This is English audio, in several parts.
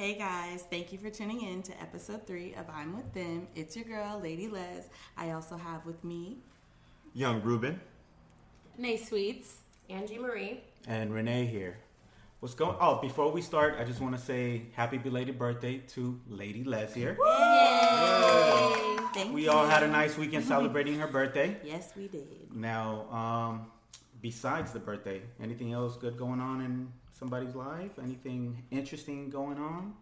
Hey guys, thank you for tuning in to episode three of I'm With Them. It's your girl, Lady Les. I also have with me Young Ruben. Nay Sweets. Angie Marie. And Renee here. What's going Oh, before we start, I just want to say happy belated birthday to Lady Les here. Yay! Thank We you. all had a nice weekend celebrating her birthday. Yes, we did. Now, um, besides the birthday, anything else good going on in somebody's life? Anything interesting going on?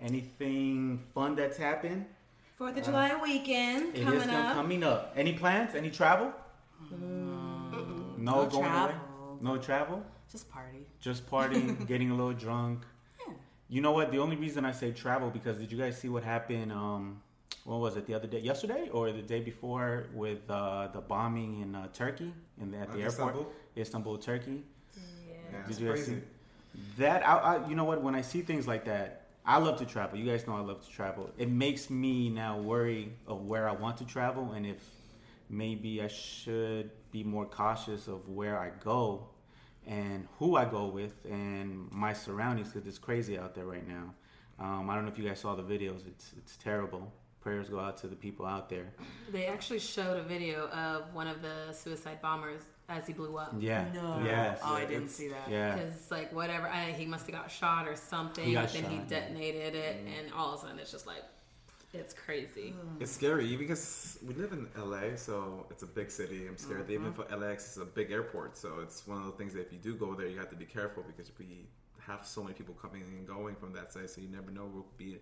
Anything fun that's happened? Fourth of July weekend It is coming gonna- up. coming up. Any plans? Any travel? No No, going away? No travel? Just party. Just partying, getting a little drunk. Yeah. You know what? The only reason I say travel because did you guys see what happened? Um, what was it the other day? Yesterday or the day before with uh, the bombing in uh, Turkey in the, at the Uh, airport, Istanbul? Istanbul, Turkey. Yeah, Did you crazy. see that? I, I, you know what? When I see things like that, I love to travel. You guys know I love to travel. It makes me now worry of where I want to travel and if maybe I should be more cautious of where I go and who I go with and my surroundings because it's crazy out there right now. Um, I don't know if you guys saw the videos. It's it's terrible. Prayers go out to the people out there. They actually showed a video of one of the suicide bombers as he blew up. Yeah. No. Yes. Oh, I Yeah, didn't it's- see that. Yeah. Because like whatever, I, he must have got shot or something. He got but then he shot, yeah. detonated it, mm-hmm. and all of a sudden it's just like it's crazy. Mm. It's scary because we live in LA, so it's a big city. I'm scared. Even for LAX, it's a big airport, so it's one of the things that if you do go there, you have to be careful because we have so many people coming and going from that side, so you never know what will be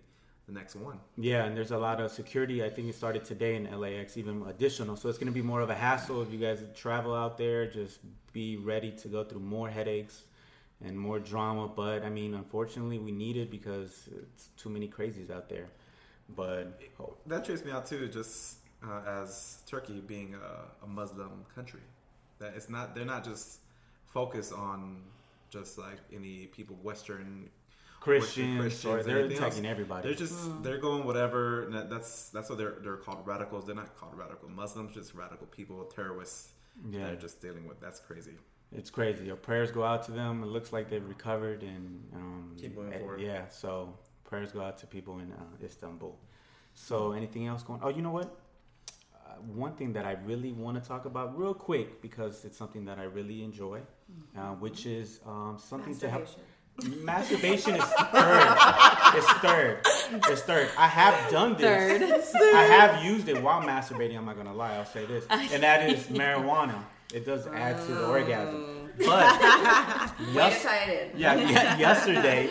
the next one. Yeah, and there's a lot of security. I think it started today in LAX, even additional. So it's going to be more of a hassle if you guys travel out there. Just be ready to go through more headaches and more drama. But I mean, unfortunately, we need it because it's too many crazies out there. But oh, That trips me out too, just uh, as Turkey being a, a Muslim country. That it's not they're not just focused on just like any people Western Christians, Christians, or they're anything else. attacking everybody. They're just they're going whatever. That's that's what they're they're called radicals. They're not called radical Muslims, just radical people, terrorists. Yeah. They're just dealing with. That's crazy. It's crazy. Your prayers go out to them. It looks like they've recovered and um, Keep moving eh, forward. Yeah. So prayers go out to people in uh, Istanbul. So anything else going? Oh, you know what? Uh, one thing that I really want to talk about real quick because it's something that I really enjoy, uh, which is um, something to help. Masturbation is third. it's third. It's third. I have done this. Third. I have used it while masturbating. I'm not gonna lie. I'll say this, and that is marijuana. It does add to the orgasm, but Way yes- to tie it in. yeah, yeah, yesterday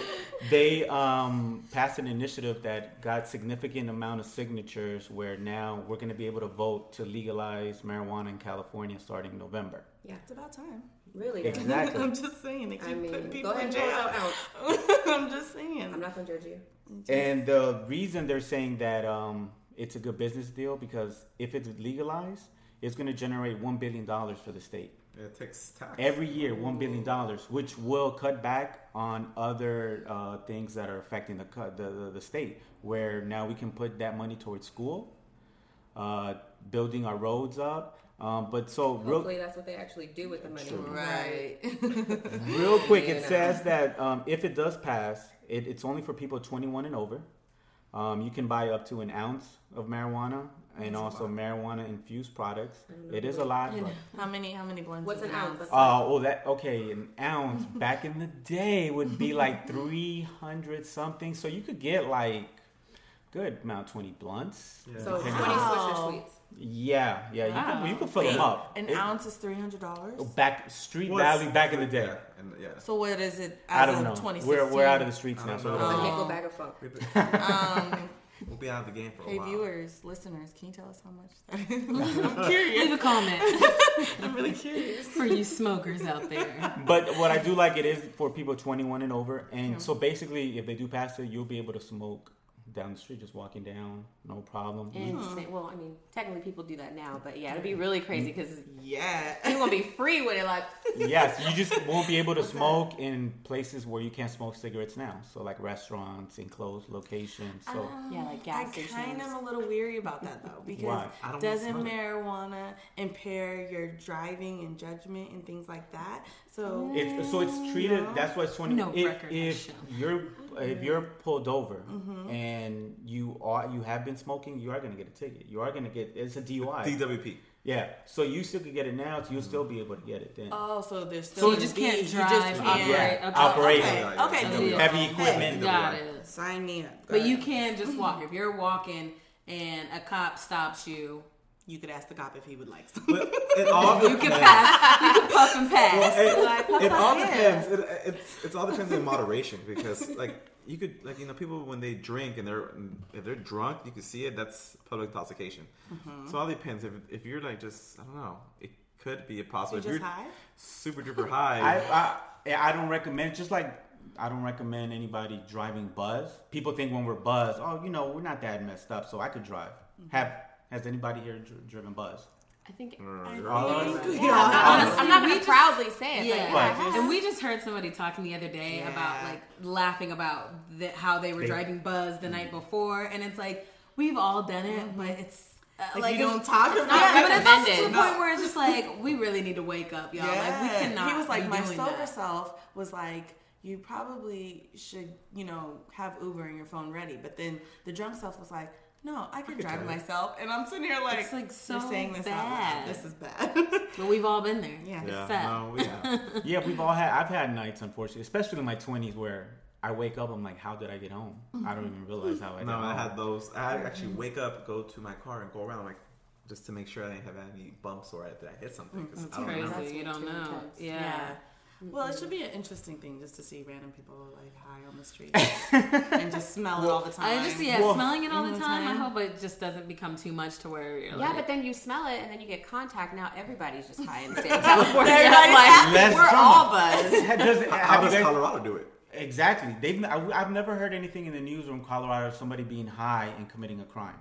they um, passed an initiative that got significant amount of signatures where now we're going to be able to vote to legalize marijuana in California starting November. Yeah, It's about time. Really. Exactly. I'm just saying. They keep I mean, putting go people ahead in and jail. out. I'm just saying. I'm not gonna judge you. And the reason they're saying that um, it's a good business deal because if it's legalized, it's going to generate one billion dollars for the state. It takes tax. every year one billion dollars, which will cut back on other uh, things that are affecting the, the the the state. Where now we can put that money towards school, uh, building our roads up. Um, but so real Hopefully, that's what they actually do with the money. Right. real quick, it know. says that um, if it does pass, it, it's only for people 21 and over. Um, you can buy up to an ounce of marijuana and also marijuana infused products. It is a lot. But, how many? How many blends? What's is an ounce? That's Oh, oh, that okay. An ounce back in the day would be like three hundred something. So you could get like good amount twenty blunts. Yeah. So 20 depending Swisher Sweets. Yeah, yeah. You could you could fill Wait, them up. An It- ounce is three hundred dollars. back street Well, value back in the day. Yeah, and, yeah. So what is it? I don't know. 2016? We're we're out of the streets now. So we know. don't A know. nickel Oh. bag of funk. We've been- Um, we'll be out of the game for a hey, while. viewers, listeners, can you tell us how much? That is? I'm curious. Leave a comment I'm really curious. for you smokers out there. But what I do like it is for people twenty one and over. And so basically, if they do pass it, you'll be able to smoke down the street, just walking down, no problem. And say- well, I mean, technically people do that now, but yeah, it'd be really crazy mm. because Yeah. you're gonna be free with it. Like, yes, you just won't be able to smoke in places where you can't smoke cigarettes now. So like restaurants, enclosed locations. So ah, um, yeah, like gas I kind stations. of am a little weary about that though because Why? I don't doesn't smoke. marijuana impair your driving and judgment and things like that? So it's so it's treated. That's why it's twenty. No if record if you're if you're pulled over Mm-hmm. and you are you have been smoking, you are going to get a ticket. You are going to get it's a DUI. DWP. yeah, so you still could get it now. So you'll still be able to get it then. Oh, so there's still So still you just be- can't you drive, just can't- Yeah, Okay. operate. Okay, Yeah, okay, yeah, then. Heavy okay. equipment. Got it. Sign me up. Go But ahead. you can just walk. If you're walking and a cop stops you, you could ask the cop if he would like some. But it all you can depends. pass. You can puff and pass. Well, it, Like, it all depends. It, it's it's all depends on moderation because like you could like you know people when they drink and they're if they're drunk you can see it that's public intoxication. Mm-hmm. So it all depends. If if you're like just I don't know, it could be a possible. You if just you're high? super duper high, I, I I don't recommend just like I don't recommend anybody driving buzz. People think when we're buzzed, oh, you know, we're not that messed up, so I could drive. Have has anybody here dr- driven buzz? I think. Or- All of think us? Yeah, all I'm not have. gonna, I'm not We gonna just- proudly say it, Yeah, but yeah, I and we just heard somebody talking the other day Yeah. about like laughing about the, how they were They- driving buzz the mm-hmm. night before, and it's like we've all done it, but mm-hmm. it's uh, Like, like you don't talk about not- it. but it's also to the point where it's just like we really need to wake up, y'all. Like we cannot. He was like, my sober that. self was like, you probably should, you know, have Uber and your phone ready. But then the drunk self was like, no, I could drive drive. myself. And I'm sitting here like, It's, like, you're saying this out loud. bad. This is bad. But we've all been there. Yeah. Yeah, sad. no, we, yeah. Yeah, we've all had. I've had nights, unfortunately, especially in my twenties, where I wake up, I'm like, how did I get home? I don't even realize how I got No, home. I had those. I actually mm-hmm. wake up, go to my car, and go around like just to make sure I didn't have any bumps or that I hit something. 'cause mm-hmm. I don't Crazy, know. That's you don't know. intense. Yeah. Well, it should be an interesting thing just to see random people like high on the street and just smell it all the time. I just yeah, Well, smelling it all the know time. I what I'm hope it just doesn't become too much to where you're Yeah, like, but then you smell it and then you get contact. Now everybody's just high in the state of California. Everybody's like, We're drama. all buzzed. Does How does guys- Colorado do it? Exactly. They've. I, I've never heard anything in the news from Colorado of somebody being high and committing a crime.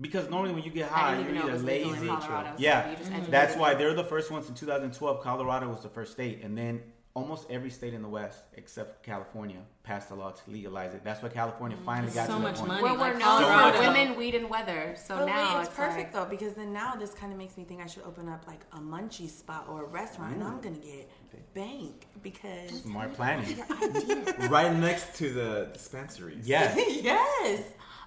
Because normally when you get I high, you're either was legal in lazy. Colorado. so Yeah, you just mm-hmm. educated That's why they're the first ones in 2012. Colorado was the first state, and then almost every state in the West except California passed a law to legalize it. That's why California mm-hmm. finally got so to the much point. money. Well, we're like known Colorado. for women, weed, and weather. So But now wait, it's, it's perfect like, though because then now this kind of makes me think I should open up like a munchie spot or a restaurant, and I'm gonna get bank because Smart planning. right next to the dispensaries. Yes. yes,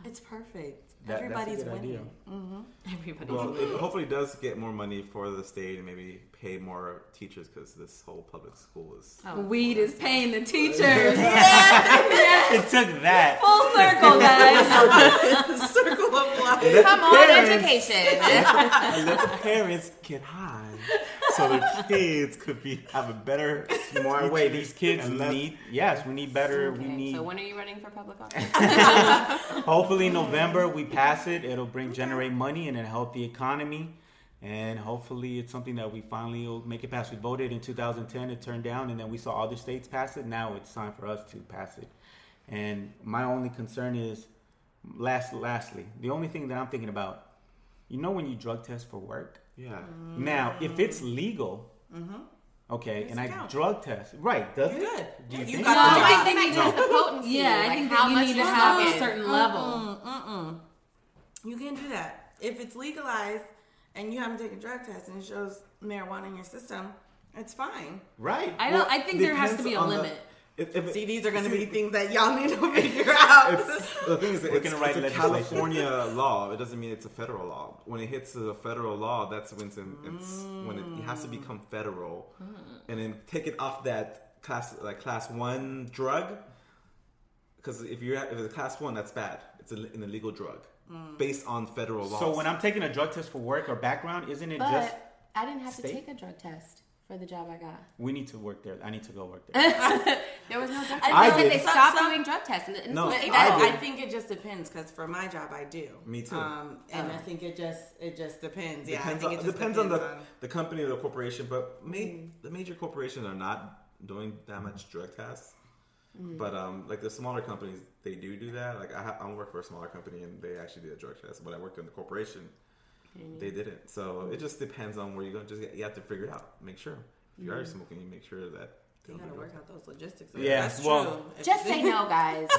it's perfect. That- that's a Everybody's good idea. winning. Everybody's Well, it hopefully does get more money for the state and maybe pay more teachers because this whole public school is. oh, Weed is paying the teachers. it took that. Full circle, guys. Circle of life. Come on, education. and let the parents get high so the kids could be have a better Smart way. These kids And less- need. Yes, we need better. We need. so when are you running for public office? Hopefully, in November we pass it. It'll bring generate money and a healthy economy. And hopefully, it's something that we finally will make it pass. We voted in 2010, it turned down, and then we saw other states pass it. Now it's time for us to pass it. And my only concern is, last, lastly, the only thing that I'm thinking about, you know, when you drug test for work. Yeah. Now, if it's legal, okay, It's and I count. drug test, right? Does You're it? good. Do you You think? got No, the I think They you test just- the potency. Yeah, I think how that you much need to you're have a smoking. certain level. Mm, mm-mm. You can't do that. If it's legalized and you haven't taken a drug test and it shows marijuana in your system, it's fine. Right. I don't. I think there has to be a on the- limit. If, if See, these are going to be things that y'all need to figure out. It's, the thing is, We're it's, gonna write it's a. California law. It doesn't mean it's a federal law. When it hits a federal law, that's when it's, in, it's when it, it has to become federal, hmm. and then take it off that class like class one drug. Because if you're if it's a class one, that's bad. It's a, an illegal drug hmm. based on federal law. So when I'm taking a drug test for work or background, isn't it But just I didn't have to take a drug test for the job I got. we need to work there? I need to go work there. There was no drug I test. did. They stopped some- doing drug tests. And, and No, so But they- it- I I. I think it just depends because for my job I do. Me too. Um, and Oh. I think it just it just depends. Yeah, depends I on, think it it just depends on the, on- the company or the corporation, but ma- the major corporations are not doing that much drug tests. But um, like the smaller companies, they do do that. Like I, ha- I work for a smaller company, and they actually do a drug test. But I worked in the corporation, they didn't. So it just depends on where you're going. Just you have to figure it out. Make sure if you are smoking, you make sure that. You don't gotta work out those logistics. of it. Yeah, that's well- true. Just say no, guys.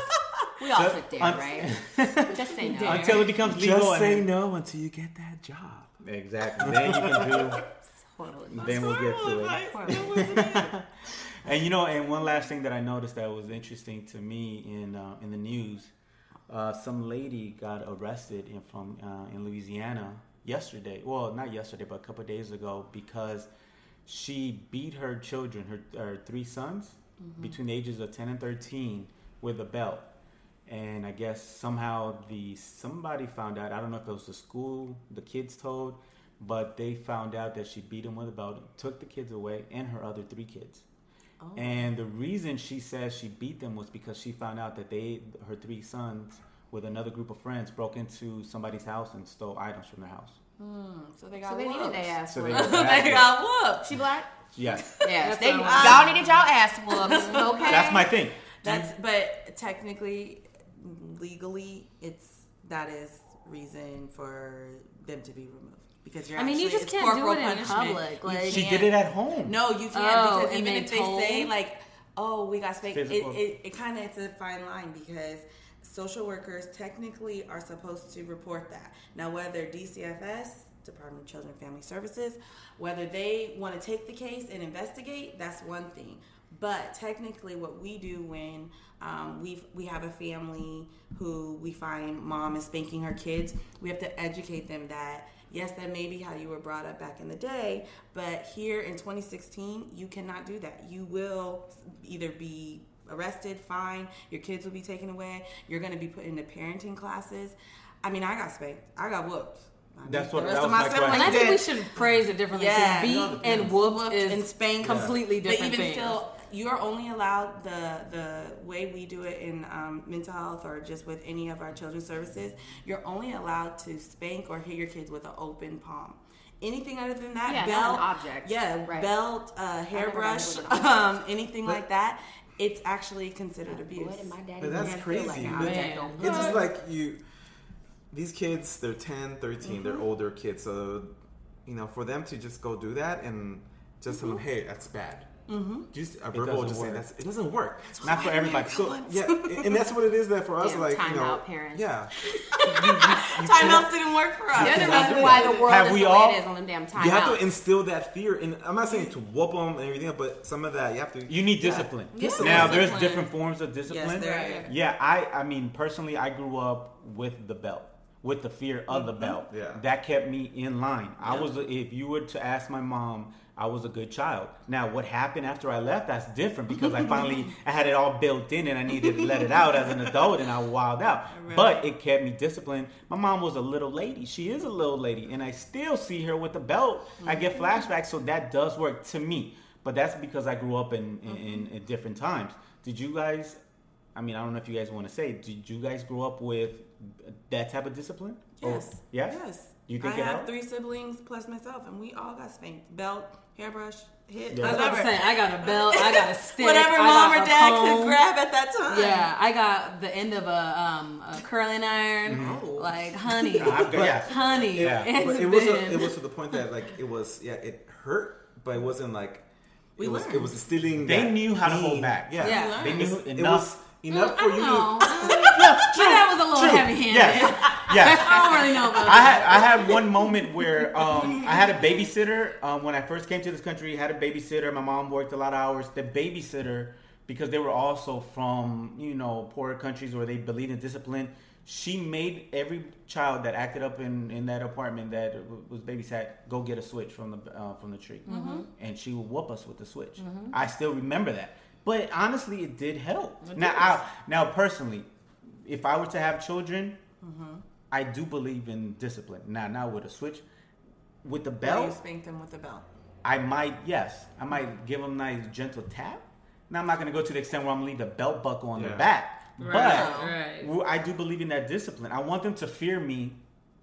We all Just- took dare, right? Just say no. Until it becomes legal. Just say no until you get that job. Exactly. Then you can do. Horrible. Then we'll get to it. Advice. It wasn't it. And you know, and one last thing that I noticed that was interesting to me in uh, in the news, uh, some lady got arrested in from uh, in Louisiana yesterday. Well, not yesterday, but a couple of days ago because she beat her children, her, her three sons, mm-hmm. between the ages of ten and thirteen, with a belt. And I guess somehow the somebody found out. I don't know if it was the school, the kids told, but they found out that she beat them with a belt, took the kids away, and her other three kids. Oh. And the reason she says she beat them was because she found out that they, her three sons, with another group of friends, broke into somebody's house and stole items from their house. Hmm, so they got So they needed whooped. their ass So they whooped. got they got whooped. She black? Yes, Yes. They, y'all needed y'all ass whooped. Okay. that's my thing. That's but technically, legally, it's that is reason for them to be removed because you're. I mean, you actually- just can't do corporal it in punishment. public, like- She did it at home. No, you can't Oh, because even they if they say like, "Oh, we got spanked," it, it, it kind of it's a fine line because social workers technically are supposed to report that. Now, whether DCFS, Department of Children and Family Services, whether they want to take the case and investigate, that's one thing. But technically, what we do when um, we we have a family who we find mom is spanking her kids, we have to educate them that yes, that may be how you were brought up back in the day, but here in 2016, you cannot do that. You will either be arrested, fined, your kids will be taken away, you're going to be put into parenting classes. I mean, I got spanked, I got whooped. I That's what- the that rest of was my my siblings And I think we should phrase it differently. 'cause Yeah, beat no, and depends. whooped Whooped is and spanked. completely But different even things. still, you're only allowed the the way we do it in um, mental health or just with any of our children's services. You're only allowed to spank or hit your kids with an open palm. Anything other than that, Yeah, not belt, an object. yeah, Right. belt, uh, hairbrush, hit with an um, anything like that, it's actually considered abuse. Boy, my daddy But that's make me feel like crazy. But- Man. It's just like you. These kids, they're 10, 13, they're mm-hmm. older kids, so you know, for them to just go do that and just tell them, mm-hmm. "Hey, that's bad." Mm-hmm. Just a verbal, doesn't just saying that's it doesn't work. It's Not for everybody. So yeah, and that's what it is. That for us, Damn like you know, timeout parents. yeah, Timeouts didn't work for us. They're the Exactly. reason why the world Have is we the all- way it is on them damn timeouts. you have to instill that fear. And I'm not saying to whoop them and everything, but some of that you have to. You need discipline. Discipline. Now, there's different forms of discipline. Yes, there is. Yeah, I I mean personally I grew up with the belt. With the fear of the belt. Yeah. That kept me in line. I was if you were to ask my mom, I was a good child. Now what happened after I left, that's different because I finally I had it all built in and I needed to let it out as an adult and I wild out. Right. But it kept me disciplined. My mom was a little lady. She is a little lady and I still see her with the belt. I get mm-hmm. flashbacks so that does work to me. But that's because I grew up in, in, mm-hmm. in, in different times. Did you guys I mean, I don't know if you guys want to say. Did you guys grow up with that type of discipline? Or- Yes. yes. Yes. You think I it have helped? three siblings plus myself, and we all got spanked. Belt, hairbrush, hit, Yeah. I was about to whatever. say, I got a belt, I got a stick, Whatever mom or dad comb. could grab at that time. Yeah, I got the end of a, um, a curling iron, Mhm. like honey, I've yeah. honey. Yeah. It's but it was a, it was to the point that like it was yeah it hurt, but it wasn't like We it was it was instilling. They that knew how to hold back. Yeah, Yeah. They knew It's- it enough. was enough I for don't you. know. to My dad was a little heavy-handed. Yes. Yes. I don't really know about I had that. I had one moment where um, I had a babysitter um, when I first came to this country. Had a babysitter. My mom worked a lot of hours. The babysitter, because they were also from you know poorer countries where they believe in discipline. She made every child that acted up in, in that apartment that w- was babysat go get a switch from the uh, from the tree, and she would whoop us with the switch. I still remember that. But honestly, it did help. now, I, now personally, if I were to have children, I do believe in discipline. Now, now with a switch, with the Belt. You belt, spanked them with the belt. I might yes, I might give them a nice gentle tap. Now I'm not gonna go to the extent where I'm gonna leave the belt buckle on Yeah. their back, Right, but right. w- I do believe in that discipline. I want them to fear me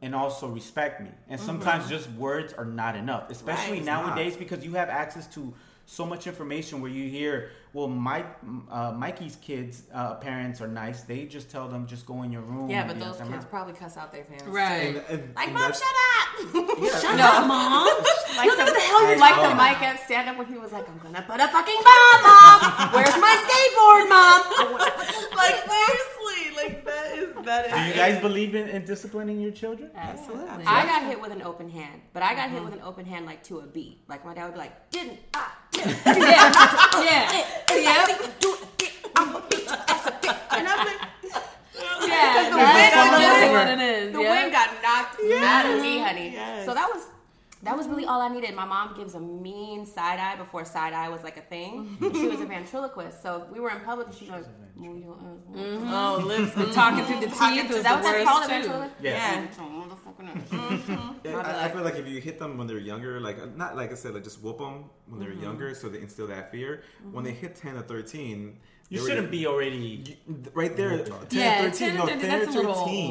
and also respect me. And sometimes mm-hmm. just words are not enough, especially Right. nowadays because you have access to so much information where you hear, well, Mike, uh, Mikey's kids' uh, parents are nice. They just tell them just go in your room. Yeah, but those camera." kids probably cuss out their parents. Right. And, and, Like, and mom, shut up. Yeah, Shut and- up, mom. Like the, the hell you're like the about. Mike Epps stand up when he was like, "I'm gonna put a fucking bomb, mom. Where's my skateboard, mom?" like seriously, like that is that is. Do you guys believe in, in disciplining your children? Absolutely. I got hit with an open hand, but I got hit with an open hand like to a beat. Like my dad would be like, "Didn't ah yeah, yeah, yep, Do it. I'm gonna beat your ass. And I'm like, yeah. the wind just just- what it is. the yeah. wind got knocked out of me, honey. Yes. So that was that was really all I needed. My mom gives a mean side eye before side eye was like a thing. she was a ventriloquist, so we were in public and she goes, "Move your ass." Oh, lips. The talking through the teeth was Is that the what that's called? A too. ventriloquist? Yeah. Yeah. Mm-hmm. Yeah, I, I feel like if you hit them when they're younger, like uh, not like I said, like just whoop them when they're mm-hmm. younger, so they instill that fear. When they mm-hmm. hit ten or thirteen, You shouldn't already- be already. right there. 10 Yeah, or 13, 10 no, or 10 13, or that's a 13,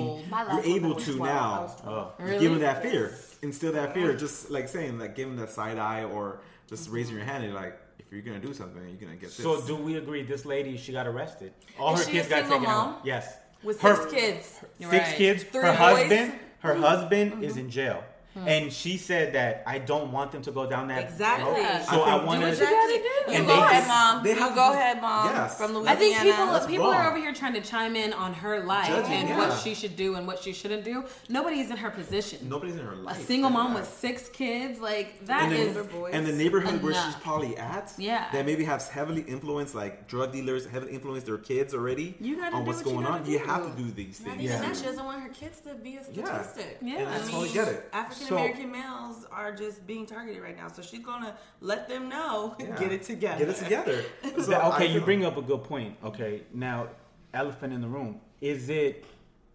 old. You're able to 12. Now Oh. Really? give them that fear, instill that fear, just like saying, like give them that side eye or just Mm-hmm. raising your hand and like, if you're gonna do something, you're gonna get this. So do we agree? This lady, she got arrested. All Is her she a kids got single taken mom? out. Yes, With Her- six kids. six Right. kids. Three her boys. husband, her Mm-hmm. husband is in jail, Hmm. and she said that I don't want them to go down that Exactly. road. Yeah. So I I, want to. you gotta do. You And go they ahead, mom. they you go ahead, mom. Yes. From I think people That's people are over here trying to chime in on her life Judging, and yeah. what she should do and what she shouldn't do. Nobody's in her position. Nobody's in her life. A single mom Yeah. with six kids, like that and, is. the, boys. and the neighborhood where enough. she's probably at, Yeah. that maybe has heavily influenced, like drug dealers, heavily influenced their kids already You gotta on do what's what going gotta on. You have to do these things. even Yeah. She doesn't want her kids to be a statistic. Yeah. And I I totally get it. African So- American males are just being targeted right now, so she's gonna let them know. Yeah. Get it together. Get it together. So That- okay, you bring up a good point. Okay, now elephant in the room. Is it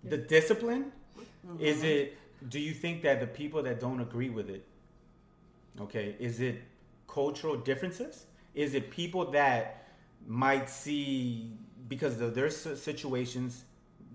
the discipline? Mm-hmm. Is it? Do you think that the people that don't agree with it? Okay, is it cultural differences? Is it people that might see because of their situations?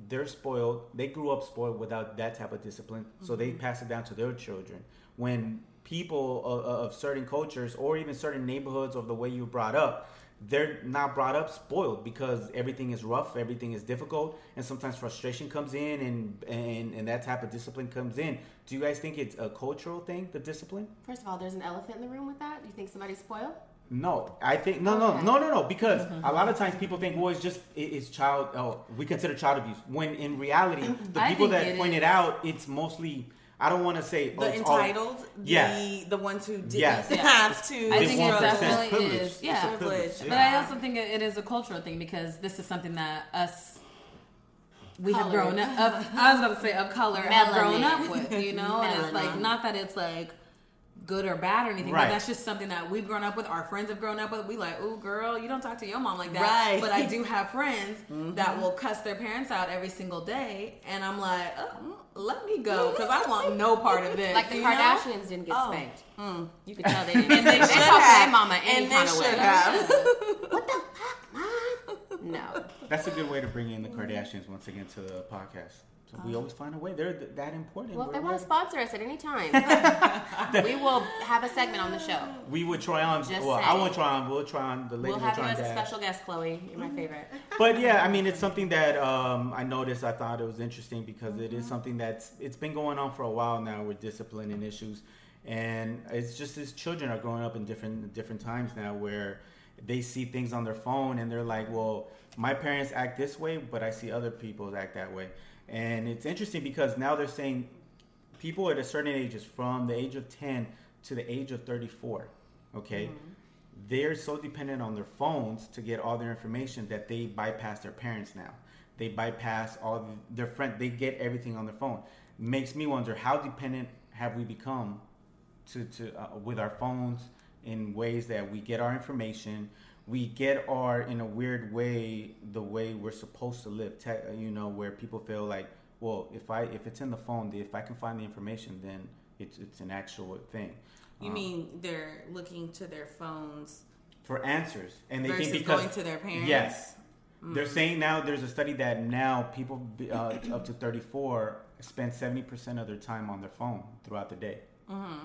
They're spoiled. They grew up spoiled without that type of discipline, so they mm-hmm. pass it down to their children. When people of, of certain cultures or even certain neighborhoods of the way you brought up, they're not brought up spoiled because everything is rough, everything is difficult, and sometimes frustration comes in, and and and that type of discipline comes in. Do you guys think it's a cultural thing, the discipline? First of all, there's an elephant in the room with that. Do you think somebody's spoiled? No, I think no, Okay. no, no, no, no. Because a lot of times people think, well, it's just it, it's child. Oh, we consider child abuse. When in reality, the people that it point is. it out, it's mostly. I don't want to say oh, the it's all- entitled, Yes. the the ones who didn't Yes. have to. I think want it the definitely privilege. is. It's Yeah. a privilege, But But yeah. I also think it it is a cultural thing because this is something that us we have grown up. Of, I was about to say of color have grown up with, you know, and it's like not that it's like good or bad or anything, Right. but that's just something that we've grown up with. Our friends have grown up with. We like, oh, girl, you don't talk to your mom like that. Right. But I do have friends that mm-hmm. will cuss their parents out every single day, and I'm like, oh, mm, let me go because I want no part of this. Like the you know? Kardashians didn't get Oh. spanked. Mm. You could tell they didn't. And they they, should talk to have. their mama any And they kind of way. should have. What the fuck, mom? No. That's a good way to bring in the Kardashians once again to the podcast. So we always find a way. They're th- that important. Well, if We're- they want to sponsor us at any time, we will have a segment on the show. we would try on. Just well, I saying. won't try on. We'll try on. The ladies We'll will have you try as a special guest, Khloe. You're my favorite. but yeah, I mean, it's something that um, I noticed. I thought it was interesting because it is something that's it's been going on for a while now with discipline and issues, and it's just as children are growing up in different different times now where they see things on their phone and they're like, well, my parents act this way, but I see other people act that way, and it's interesting because now they're saying people at a certain ages from the age of 10 to the age of 34 okay? They're so dependent on their phones to get all their information that they bypass their parents now. They bypass all the, their friend they get everything on their phone. Makes me wonder how dependent have we become to, to uh, with our phones in ways that we get our information we get our in a weird way the way we're supposed to live te- you know where people feel like well if i if it's in the phone if i can find the information then it's it's an actual thing. You Um, mean they're looking to their phones for answers and they versus think because going to their parents? yes. They're saying now there's a study that now people uh, up to 34 spend 70% of their time on their phone throughout the day. I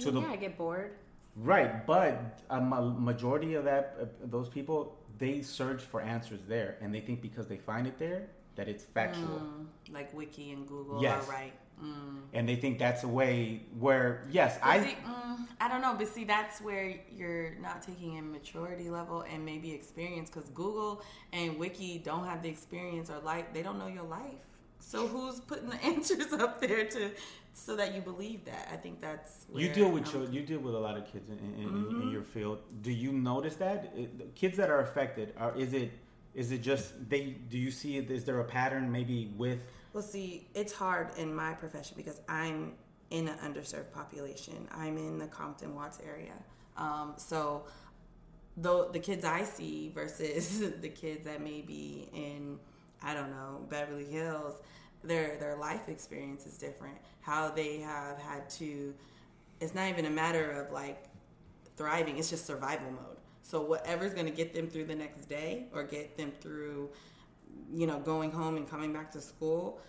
To mean, the- yeah, I get bored. Right, but a majority of that uh, those people they search for answers there, and they think because they find it there that it's factual, Like Wiki and Google Yes. are right. Mm. and they think that's a way where yes, But I see, mm, I don't know, but see, that's where you're not taking in maturity level and maybe experience because Google and Wiki don't have the experience or like they don't know your life. So who's putting the answers up there to so that you believe that? I think that's You deal with children. You deal with a lot of kids in, in, in, in Mm-hmm. your field. Do you notice that It- kids that are affected are is it is it just they? Do you see it? Is there a pattern maybe with? Well, see, it's hard in my profession because I'm in an underserved population. I'm in the Compton Watts area. Um, so, though the kids I see versus the kids that may be in, I don't know, Beverly Hills, their their life experience is different. How they have had to. It's not even a matter of like thriving. It's just survival mode. So whatever's going to get them through the next day or get them through you know going home and coming back to school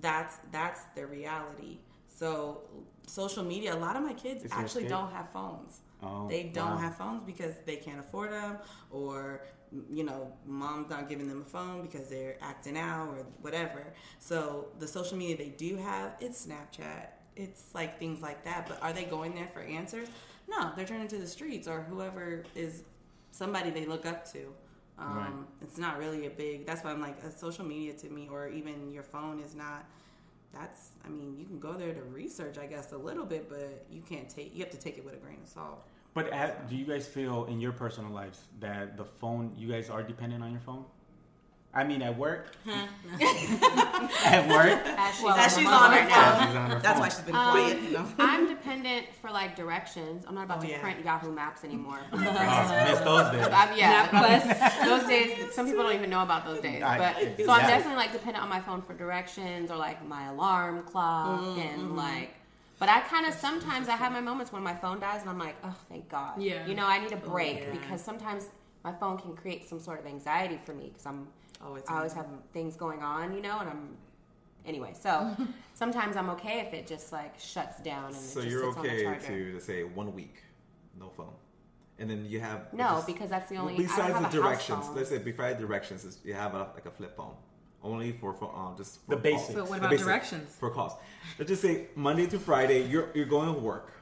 that's that's their reality so social media a lot of my kids It's actually don't have phones Oh, they don't wow. have phones because they can't afford them or you know mom's not giving them a phone because they're acting out or whatever so the social media they do have it's snapchat it's like things like that but are they going there for answers no they're turning to the streets or whoever is somebody they look up to um, Right. it's not really a big that's why i'm like a social media to me or even your phone is not that's i mean you can go there to research i guess a little bit but you can't take you have to take it with a grain of salt But at, do you guys feel in your personal lives that the phone you guys are dependent on your phone? I mean, at work. at work. As she's, As she's phone on her right phone. She's on her that's phone. why she's been Um, quiet you know I'm dependent for like directions. I'm not about Oh, to yeah. print Yahoo Maps anymore. Oh, miss those days. I'm, yeah, MapQuest. those days. Some people don't even know about those days. I- But so I'm exactly. definitely like dependent on my phone for directions or like my alarm clock Mm-hmm. and like. But I kind of sometimes I have my moments when my phone dies and I'm like, oh, thank God. Yeah. You know, I need a break yeah. because sometimes my phone can create some sort of anxiety for me because I'm Always I always have things going on, you know, and I'm anyway. So sometimes I'm okay if it just like shuts down and So it just you're sits on the okay to, to say one week, no phone, and then you have No, just- because that's the only. Well, I don't besides have the a house directions, phone. let's say besides the directions, is you have a, like a flip phone, only for phone, um, just for The basics. calls. But what about basics directions? for calls? Let's just say Monday to Friday, you're you're going to work.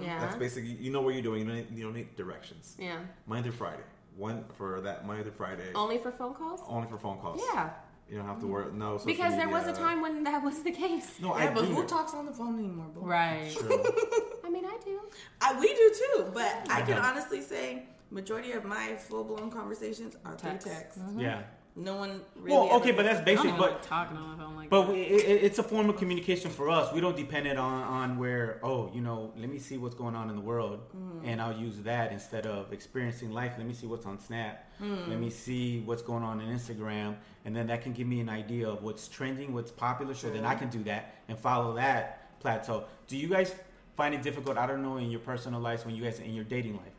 yeah. That's basically you know what you're doing. You don't need, you don't need directions. yeah. Monday to Friday, one for that Monday to Friday, Only for phone calls. only for phone calls. Yeah, you don't have to worry. No, social because there was a time when that was the case. No, yeah I but do. who talks on the phone anymore boy? Right. True. I mean, I do. I, we do too but i can honestly say majority of my full-blown conversations are Text. through text Yeah. No one really Well, okay, but that's basic. I don't even But talking on the phone like But that. we, it, it- it's a form of communication for us. We don't depend it on, on where, oh, you know, let me see what's going on in the world, mm-hmm. and I'll use that instead of experiencing life. Let me see what's on Snap. Mm. Let me see what's going on in Instagram, and then that can give me an idea of what's trending, what's popular, so then I can do that and follow that plateau. Do you guys find it difficult? I don't know in your personal lives when you guys in your dating life,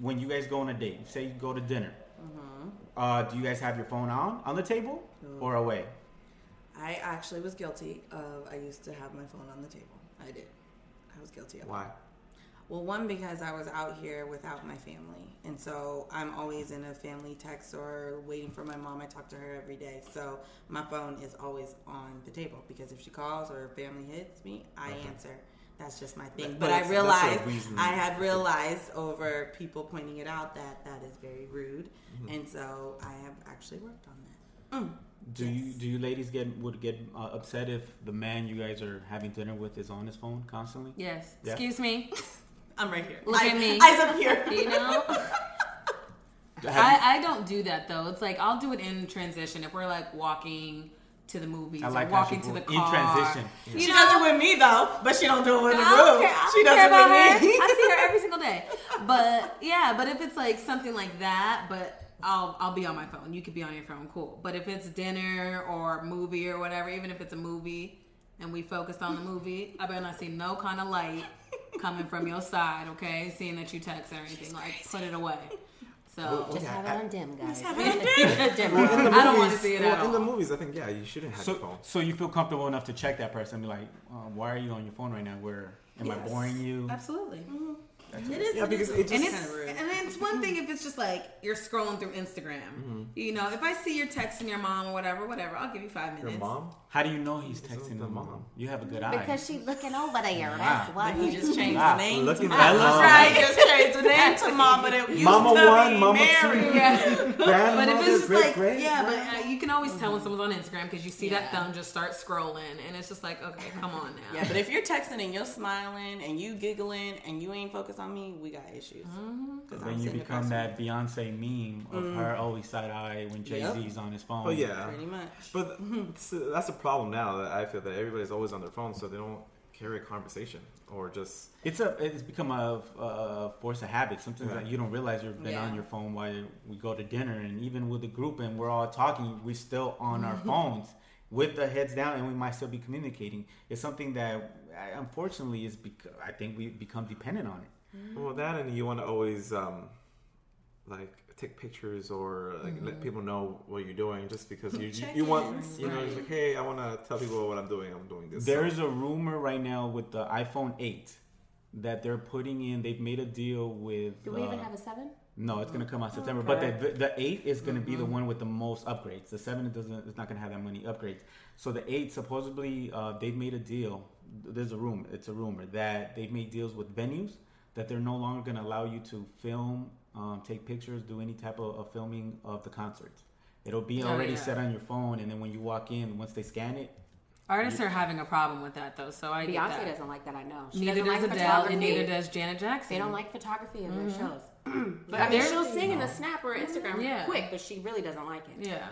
when you guys go on a date, say you go to dinner. Uh, do you guys have your phone on on the table or away? i actually was guilty of i used to have my phone on the table i did i was guilty of it Why? Well, one because I was out here without my family, and so I'm always in a family text or waiting for my mom. I talk to her every day, so my phone is always on the table because if she calls or family hits me, I answer. That's just my thing. But But, I realized I have realized over people pointing it out that that is very rude, Mm-hmm. and so I have actually worked on that. Mm. Do you do you ladies get would get uh, upset if the man you guys are having dinner with is on his phone constantly? yes. Yeah. Excuse me. I'm right here. Look I, at me. Eyes up here. You know. I, I don't do that though. It's like I'll do it in transition if we're like walking to the movies I like or walking to the car. in transition. You she know? does it with me though, but she don't do it with the room. care. She does it her. with me. I see her every single day. But yeah, but if it's like something like that, but I'll I'll be on my phone. You could be on your phone, cool. But if it's dinner or movie or whatever, even if it's a movie and we focused on the movie, I better not see no kind of light coming from your side, okay? Seeing that you text or anything, like put it away. So Just Yeah, have it on dim, guys. have it on dim. Well, in the I don't wanna movies- see it well, at in the movies. I think yeah, you shouldn't have your So phone. so you feel comfortable enough to check that person and be like, uh, why are you on your phone right now? Where am I boring you? absolutely. It is. Yeah, it because is- it it's and just- it's kind of rude. and it's one thing if it's just like you're scrolling through Instagram. Mm-hmm. You know, if I see you're texting your mom or whatever, whatever, I'll give you five minutes. Your mom? How do you know he's texting the the mom? mom. You have a good eye. Because she's looking over there. Wow. That's why. He just changed Wow. the name. Look to at mom. That's right. He just changed the name to mom, but it used Mama to one, be mama Mary. two. But if it's just great, like, great. yeah, but uh, you can always tell when someone's on Instagram because you see that thumb just start scrolling, and it's just like, okay, come on now. Yeah, but if you're texting and you're smiling and you giggling and you ain't focused on me, we got issues. Mm-hmm. 'Cause then I'm you become that Beyonce meme of her always side eye when Jay Yep. Z's on his phone. But yeah, Pretty much. But that's a problem now that I feel that everybody's always on their phone, so they don't carry a conversation or just It's a it's become a, a force of habit. Something Yeah. that you don't realize you've been Yeah. on your phone while we go to dinner, and even with the group and we're all talking, we're still on our phones with the heads down, and we might still be communicating. It's something that uh, unfortunately is because I think we become dependent on it. Well that, and you want to always um, like take pictures or like let people know what you're doing, just because you you, you want Check-ins, you know right. it's like hey I want to tell people what I'm doing. I'm doing this. There So- is a rumor right now with the iPhone 8 that they're putting in. They've made a deal with. Do we even uh, have a seven? No, it's gonna come out September. Okay. But the, the eight is gonna be the one with the most upgrades. The seven doesn't. It's not gonna have that many upgrades. So the eight supposedly uh, they've made a deal. There's a rumor. It's a rumor that they've made deals with venues that they're no longer gonna allow you to film, um, take pictures, do any type of, of filming of the concerts. It'll be Oh, already yeah. set on your phone, and then when you walk in, once they scan it, Artists are having a problem with that though, so I get Beyonce that. doesn't like that. I know. She Neither doesn't like Adele, photography. and neither does Janet Jackson. They don't like photography of their shows. but I mean, They're- she'll sing in the Snap or Instagram Yeah. quick, but she really doesn't like it. Yeah.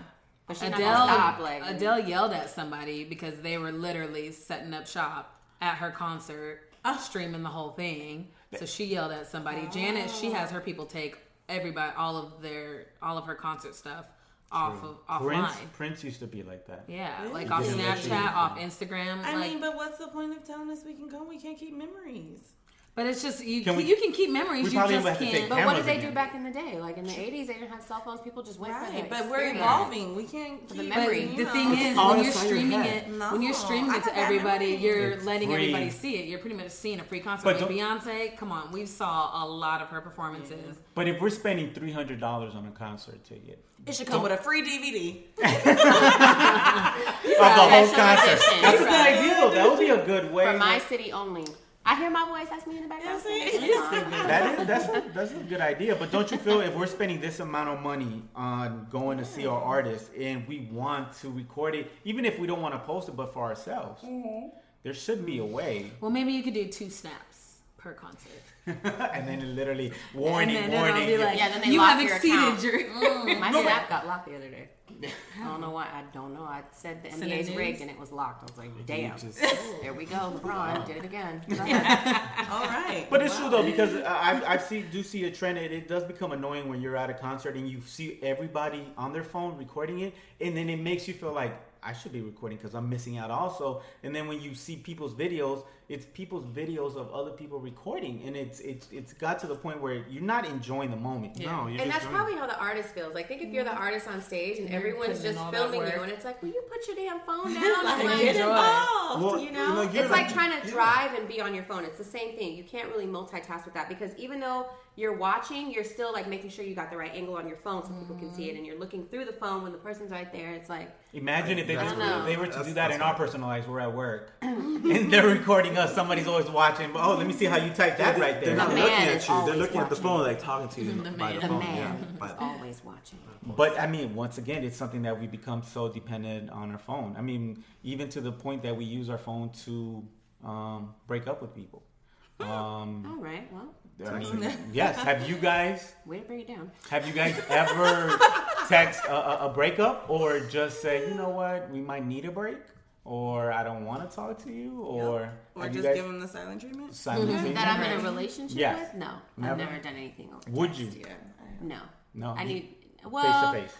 But she's Adele, not stop. Like Adele yelled at somebody because they were literally setting up shop at her concert, streaming the whole thing. So she yelled at somebody. Janet, she has her people take everybody, all of their, all of her concert stuff off of Prince offline. Prince used to be like that. Yeah, Really? like off Yeah. Snapchat, off Instagram. I like, mean, but what's the point of telling us we can go? We can't keep memories. But it's just you. Can Can we- you can keep memories. you just can't. But what did they again. do back in the day? Like in the '80s, they didn't have cell phones. People just went for the but we're evolving. We can't keep the memory. you the know. thing is, when you're streaming it, No, when you're streaming it to everybody, memory. you're It's letting free. everybody see it. You're pretty much seeing a free concert. But Like Beyonce, come on, we saw a lot of her performances. But if we're spending three hundred dollars on a concert ticket it should come with a free DVD. of the whole concert, that's a good Right. idea. That would be a good way. For my city only. I hear my voice. That's me in the background. Yes, singing. it is. It's fine. That is that's a, that's a good idea. But don't you feel if we're spending this amount of money on going to see our artists and we want to record it, even if we don't want to post it, but for ourselves, there should be a way. Well, maybe you could do two snaps per concert, and then it literally warning, and then warning. it'll be like, Yeah, then they you lock have your exceeded account. your. Mm, my snap got locked the other day. I don't know why. I don't know. I said the Send it NBA's news? rigged and it was locked. I was like, damn. just- There we go. LeBron did it again. All right. But it's true though because I I see do see a trend. It, it does become annoying when you're at a concert and you see everybody on their phone recording it, and then it makes you feel like I should be recording because I'm missing out also. And then when you see people's videos, it's people's videos of other people recording, and it's it's it's got to the point where you're not enjoying the moment. No, you're And just that's doing- probably how the artist feels. Like, think if you're the artist on stage and You're everyone's just filming you, and it's like, will you put your damn phone down? Like, I'm like, get involved. Well, you know, you're it's like like- trying to yeah. drive and be on your phone. It's the same thing. You can't really multitask with that because even though you're watching, you're still like making sure you got the right angle on your phone so people can see it, and you're looking through the phone when the person's right there. It's like, Imagine if they just if they were to That's- do that in our personal lives. We're at work and they're recording us. Somebody's always watching. But oh, let me see how you type that right there. They're not The looking at you. They're always looking at the phone, like talking to you The by the phone. the man Yeah, is always watching. But I mean, once again, it's something that we become so dependent on our phone. I mean, even to the point that we use our phone to um, break up with people. Um, All right, well, I mean, yes. Have you guys way to bring it down. have you guys ever text a, a, a breakup or just say, you know what, we might need a break, or I don't want to talk to you, or Or you just guys give them the silent treatment. simultaneously- mm-hmm. That I'm in a relationship Yes. with? No, Never? I've never done anything over. Would text. you? Yeah. No, No, I you- need face to face.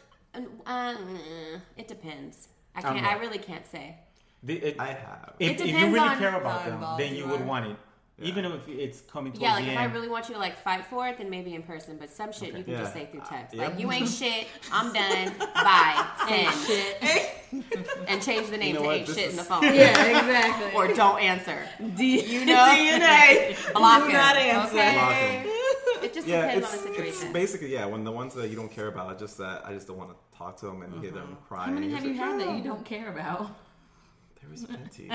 it depends. I can't. I really can't say. The- it- I have. If, It if you really on care about them, then you you would want it. Even if it's coming towards the end. Yeah, like the if end. I really want you to like fight for it, then maybe in person. But some shit you can Yeah. just say through uh, text. Yep. Like you ain't shit. I'm done. Bye. Send. Shit. And change the name know to what? ain't This shit in the phone. Yeah, exactly. Or don't answer. D- You know, DNA. Block Do him. not answer. Okay. It just Yeah, depends it's, on the situation. it's basically yeah. When the ones that you don't care about, I just that I just don't want to talk to them and hear them cry. How many have just you like, had that you don't care about? There is plenty.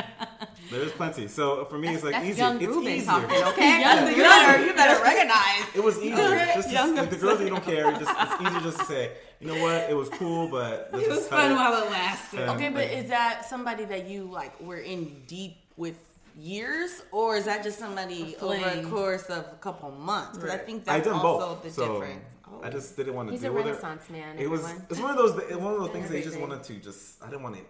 there is plenty. So for me, it's like That's easier. young It's Ruben easier. talking, okay? Young You better, you better recognize. It was easier. Just to, Young like, the girls that you don't care. Just it's easier just to say, you know what, it was cool, but let's It was just fun it. while it lasted. Yeah. Okay, but is that somebody that you like were in deep with years, or is that just somebody A over a course of a couple months? Because I Right. think I that's done also both. the so difference. I just didn't want to He's a deal with it. renaissance man. It was it's one of those one of those things that you just wanted to just I didn't want to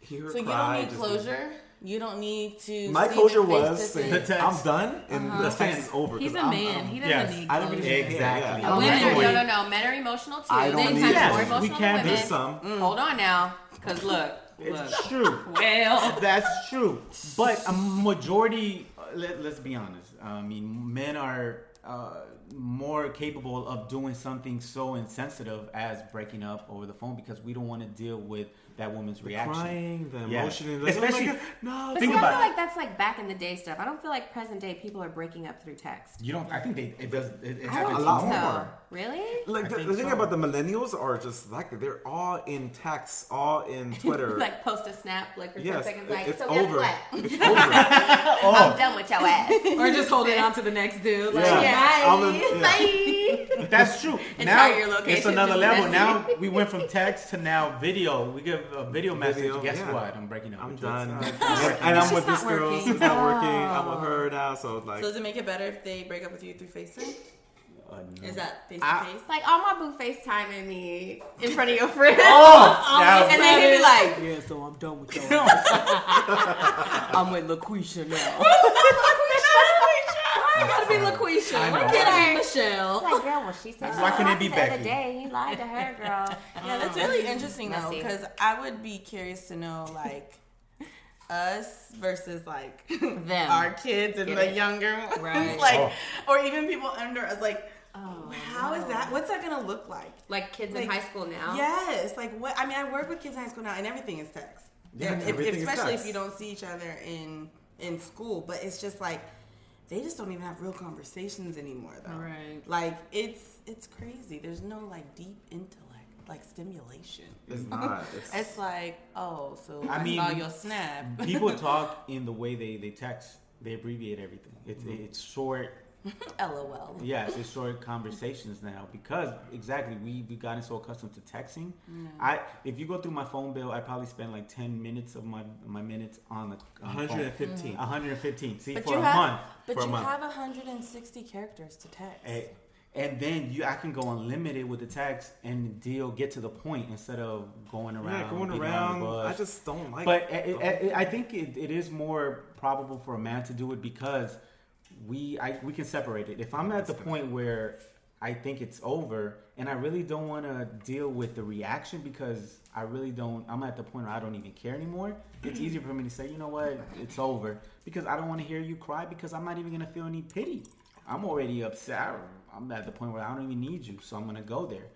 hear her So you don't need just- closure. You don't need to. My see closure them was to saying face. The text. I'm done and Uh-huh. the text is over. He's 'cause a I'm- man. I'm- he doesn't Yes. need I don't closure. Exactly. Yeah, And I women no, no, no. Men are emotional too. I don't Sometimes need more emotional We can- women. There's some. Hold on now, because look, look. It's true. Well, That's true. But a majority, let, let's be honest. I mean, men are uh, more capable of doing something so insensitive as breaking up over the phone because we don't want to deal with that woman's reaction. Crying, the Yeah. emotion, and like, Especially- oh my God, no. But Think see, I feel it. like that's like back in the day stuff. I don't feel like present day people are breaking up through text. You don't. I think they. It does. It, it I happens don't a lot think so. More. Really? Like I the, think the thing so. about the millennials are just like they're all in text, all in Twitter. like post a snap like for yes, 10 seconds, like, it's so over. guess what? It's over. I'm oh. done with your ass. or just holding on to the next dude. Like, Yeah. yeah. I'm yeah. Bye. That's true. Now your it's another level. message. Now we went from text to now video. We give a video message. Video, Guess yeah. what? I'm breaking up. I'm with you. done. It's, and, it's working. and I'm with this girl. working. It's not working. I'm with her now. So like, So does it make it better if they break up with you through FaceTime? Uh, no. Is that face to face? Like all my boo FaceTiming me in front of your friends. Oh, that and then he'd be like, Yeah, so I'm done with your I'm with LaQuisha now. Why it gotta be LaQuisha? I Why know. can't it be Michelle? like, girl, well, she said Why she can't it be the Becky? other day. He lied to her, girl. Yeah, that's really interesting though, because I would be curious to know like us versus like Them. our kids and Get the it? younger ones, Right. like, Oh. or even people under us. Like, Oh, how is that? What's that gonna look like? Like kids in high school now. Yes, like what? I mean, I work with kids in high school now, and everything is text. Yeah, If- if- everything is especially text. if you don't see each other in in school. But it's just like they just don't even have real conversations anymore, though. Right. Like it's it's crazy. There's no like deep intellect, like stimulation. it's not. It's, It's like, oh, so I, I mean, saw your snap. People talk in the way they, they text. They abbreviate everything. It's mm-hmm. it's short. LOL. Yes, it's short conversations now because exactly we we gotten so accustomed to texting. I if you go through my phone bill, I probably spend like ten minutes of my my minutes on the on the phone. 115. 115. See But for you a have, month. but For a you month. have 160 characters to text. And, and then you I can go unlimited with the text and deal get to the point instead of going around. yeah, going around. around the bush. I just don't like. But eh, it, it, it- I think it, it is more probable for a man to do it because we I, we can separate it. If I'm at the point where I think it's over and I really don't want to deal with the reaction because I really don't. I'm at the point where I don't even care anymore. It's easier for me to say, you know what, it's over because I don't want to hear you cry because I'm not even gonna feel any pity. I'm already upset. I'm at the point where I don't even need you, so I'm gonna go there.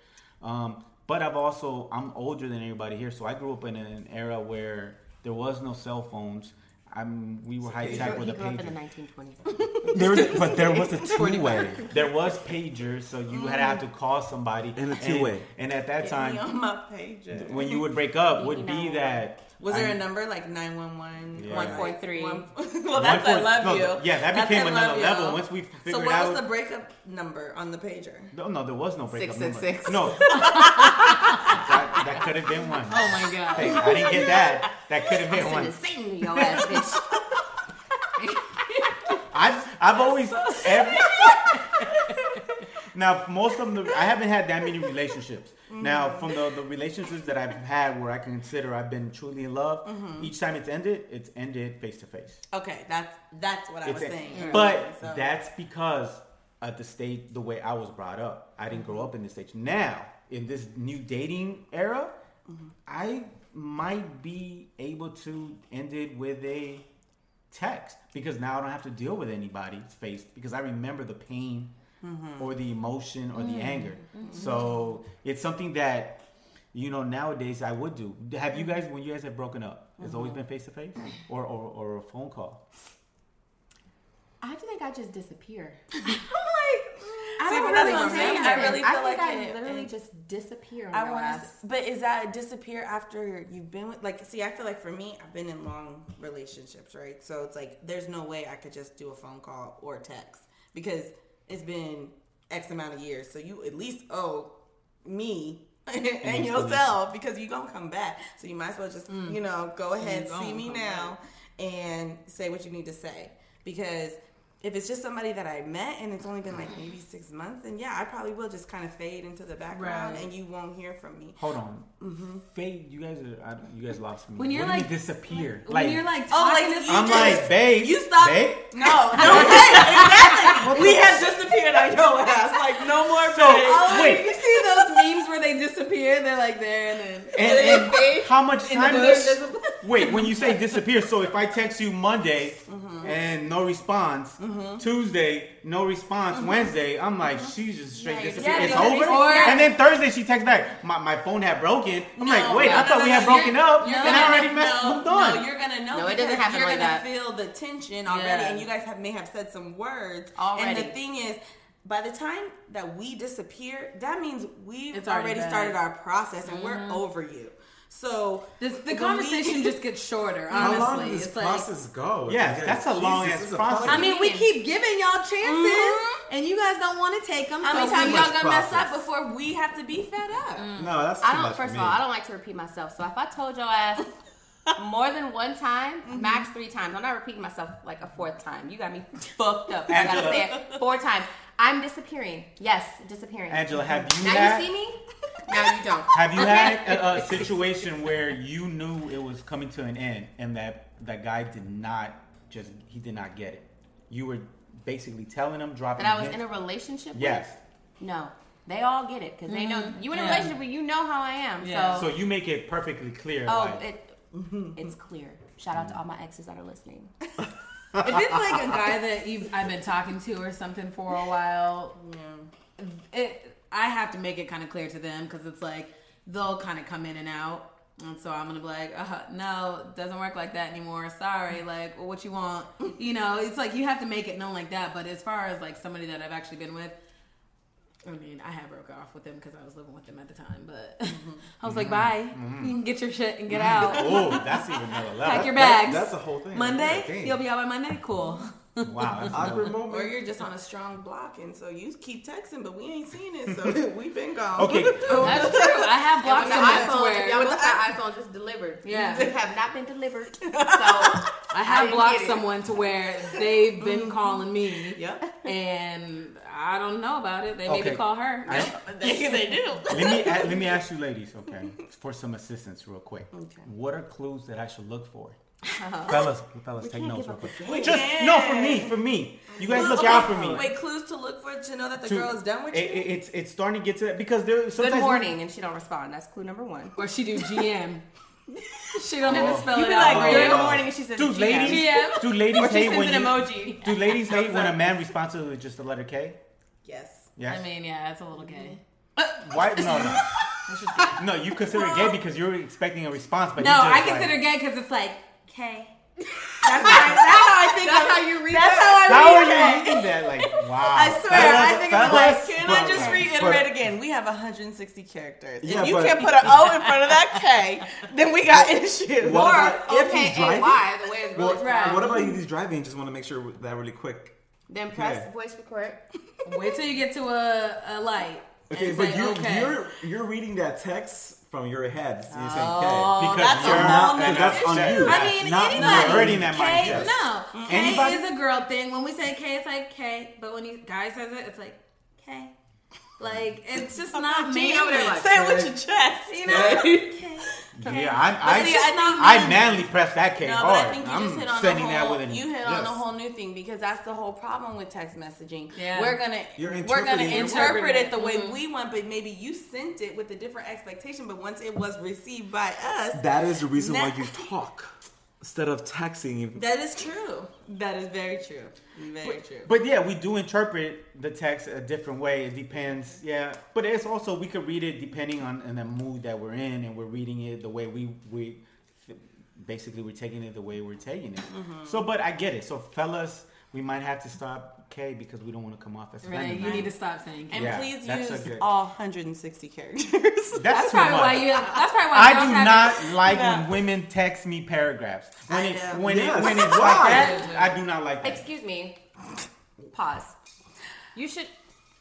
Um, but I've also I'm older than everybody here, so I grew up in an era where there was no cell phones. I'm we were high He tech grew, with he a grew up in the pager. 1920s. There was, but there was a two way. There was pagers, so you had to have to mm. call somebody in a two-way. And, at that Get time, me on my page. when you would break up, would be that. Was there I- a number like 911? Yeah. 143. One- well, that's I love point- you. no, Yeah, that That's became I another love you. level once we figured out. So what out. was the breakup number on the pager? no, no, there was no breakup number. 666. No, that, could have been one. Oh my god. Hey, I didn't get that. That could have been one. Satan your ass, bitch. I've I've always every, now most of them I haven't had that many relationships. Now from the, the relationships that I've had where I consider I've been truly in love, mm-hmm. each time it's ended, it's ended face to face. Okay, that's that's what I was a- saying. But So- that's because of the state, the way I was brought up. I didn't grow up in this stage. Now, in this new dating era, mm-hmm. I might be able to end it with a text because now I don't have to deal with anybody's face because I remember the pain mm-hmm. or the emotion or the mm-hmm. anger. So it's something that you know nowadays I would do. Have you guys when you guys have broken up? It's always been face to face or or or a phone call. I think I just disappear. I'm like, I See, don't but really what I'm saying. remember. I really feel I think like I it- literally just disappear. I want to, but is that disappear after you've been with? Like, see, I feel like for me, I've been in long relationships, right? So it's like there's no way I could just do a phone call or text because it's been X amount of years. So you at least owe me and yourself because you're gonna come back. So you might as well just mm. you know go ahead, see me come now, and say what you need to say because. If it's just somebody that I met and it's only been like maybe six months, then yeah, I probably will just kind of fade into the background Right. and you won't hear from me. Hold on, mm-hmm. Fade. You guys are I, you guys lost me. When you're What do you like- mean disappear, When you're like Oh, talking like to you I'm just- like, babe. You stop. Babe? No, no, exactly. We have disappeared on your ass. Like no more. So. Oh, wait, you see those memes where they disappear? They're like there and then. and, and how much In the time? Bush. does- Wait, when you say disappear, so if I text you Monday Mm-hmm. and no response, mm-hmm. Tuesday no response, mm-hmm. Wednesday I'm like mm-hmm. she's just straight Yeah, disappear. yeah, it's over. it's- and then Thursday she texts back, my, my phone had broken. I'm No, like, wait, no, I no, thought no, we no, had broken up, you're and gonna- I already messed, no, moved on. No, you're gonna know. No, it because doesn't happen You're like gonna that. feel the tension already, Yeah. and you guys have may have said some words. Already. And the thing is. By the time that we disappear, that means we've It's already already, started our process and we're over you. So This, the conversation we- just gets shorter. How Honestly, long does this it's like. process go? Yes, Because that's a long ass it's a process. I mean, we keep giving y'all chances, Mhm. and you guys don't want to take them. How many times y'all gonna mess up before we have to be fed up? No, that's too I don't. much First for of all. I don't like to repeat myself. So if I told your ass more than one time, max three times, I'm not repeating myself like a fourth time. You got me fucked up. I gotta say it four times. I'm disappearing. Yes, disappearing. Angela, have you now had you see me. Now you don't. have you had a, a situation where you knew it was coming to an end and that that guy did not just he did not get it? You were basically telling him, dropping. That I was hints? in a relationship. Yes. With? No. They all get it because they know mm-hmm. you in a Yeah. relationship with you know how I am. Yeah. So, So you make it perfectly clear. oh, like, it mm-hmm. it's clear. Shout out to all my exes that are listening. if it's like a guy that you've I've been talking to or something for a while, yeah. it I have to make it kind of clear to them because it's like they'll kind of come in and out. And so I'm gonna be like, uh, no, doesn't work like that anymore. Sorry, like, well, what you want? You know, it's like you have to make it known like that. But as far as like somebody that I've actually been with, I mean, I have broke off with them because I was living with them at the time. But I was like, mm-hmm. bye, mm-hmm. you can get your shit and get mm-hmm. out. oh, that's even another level. Pack your bags. That's the whole thing. Monday, It's a game. you'll be out by Monday. Cool. Wow. Awkward moment. Or you're just on a strong block, and so you keep texting, but we ain't seen it, so we've been gone. Okay. That's true. I have Yeah, blocked when the someone iPhone, where if y'all look at iPhones, it's delivered. Yeah. You have not been delivered. So I I have didn't blocked someone to where they've been mm-hmm. calling me, Yep. and I don't know about it. They maybe Okay. call her. I- They, they do. let me let me ask you, ladies, okay, for some assistance, real quick. Okay. What are clues that I should look for? Uh-huh. fellas, fellas, take notes real quick. game. Just We no for me, for me. You guys look Okay, out for me. Wait, clues to look for to know that the To- girl is done with you. it- it- it's it's starting to get to that because there sometimes good morning, and she don't respond. That's clue number one. Or she do GM. she don't even spell You it be out. like, for good you. morning, and she says, Do GM. ladies GM. do ladies hate when an you emoji. do ladies hate when a man responds to just the letter K? yes. Yes. I mean, yeah, it's a little gay. Mm-hmm. Why? No, no. No, you consider it gay because you're expecting a response, but No, you just I like- consider gay because it's like K. That's how I, that's how I think. That's of- how you read That's it? how I How are read you it. reading that? Like, wow. I swear, I think I'm like, can but- I just but- reiterate again? We have 160 characters. Yeah, if you but- can put an O in front of that K, then we got issues. What Or if okay, he's driving? and why? The way it's really Well, spelled. what about if he's driving and just want to make sure that really quick? Then press Okay. voice record. Wait till you get to a, a light. Okay, but say, you're okay. you're you're reading that text from your head. So you're saying Oh, K. Because that's you're a not- whole nother that's on issue. you. I mean, Not- anybody. not You're hurting that K, mindset. no. K Anybody- is a girl thing. When we say K, it's like K. But when you guys says it, it's like K. Like it's just not me. like, Say it with your chest. you know. K. Yeah, I, I, see, I think I manly press that K No, hard. but I think you I'm just hit on sending the that with an you hit on a whole new thing because that's the whole problem with text messaging. Yeah. We're gonna You're we're gonna interpret it the way Mhm. we want, but maybe you sent it with a different expectation. But once it was received by us, That is the reason Now- why you talk. Instead of texting. That is true. That is very true. Very true. But yeah, we do interpret the text a different way. It depends. Yeah, but it's also we could read it depending on in the mood that we're in, and we're reading it the way we we basically we're taking it the way we're taking it. Mm-hmm. So, but I get it. So, fellas, we might have to stop K because we don't want to come off as Right, feminine. you need to stop saying. And Yeah, please that's a use good- all 160 characters. That's, That's too probably much. why you. That's probably why I girls do have not like No. when women text me paragraphs. When I it know. when Yes. it when it's like Why? that, I do not like that. Excuse me. Pause. You should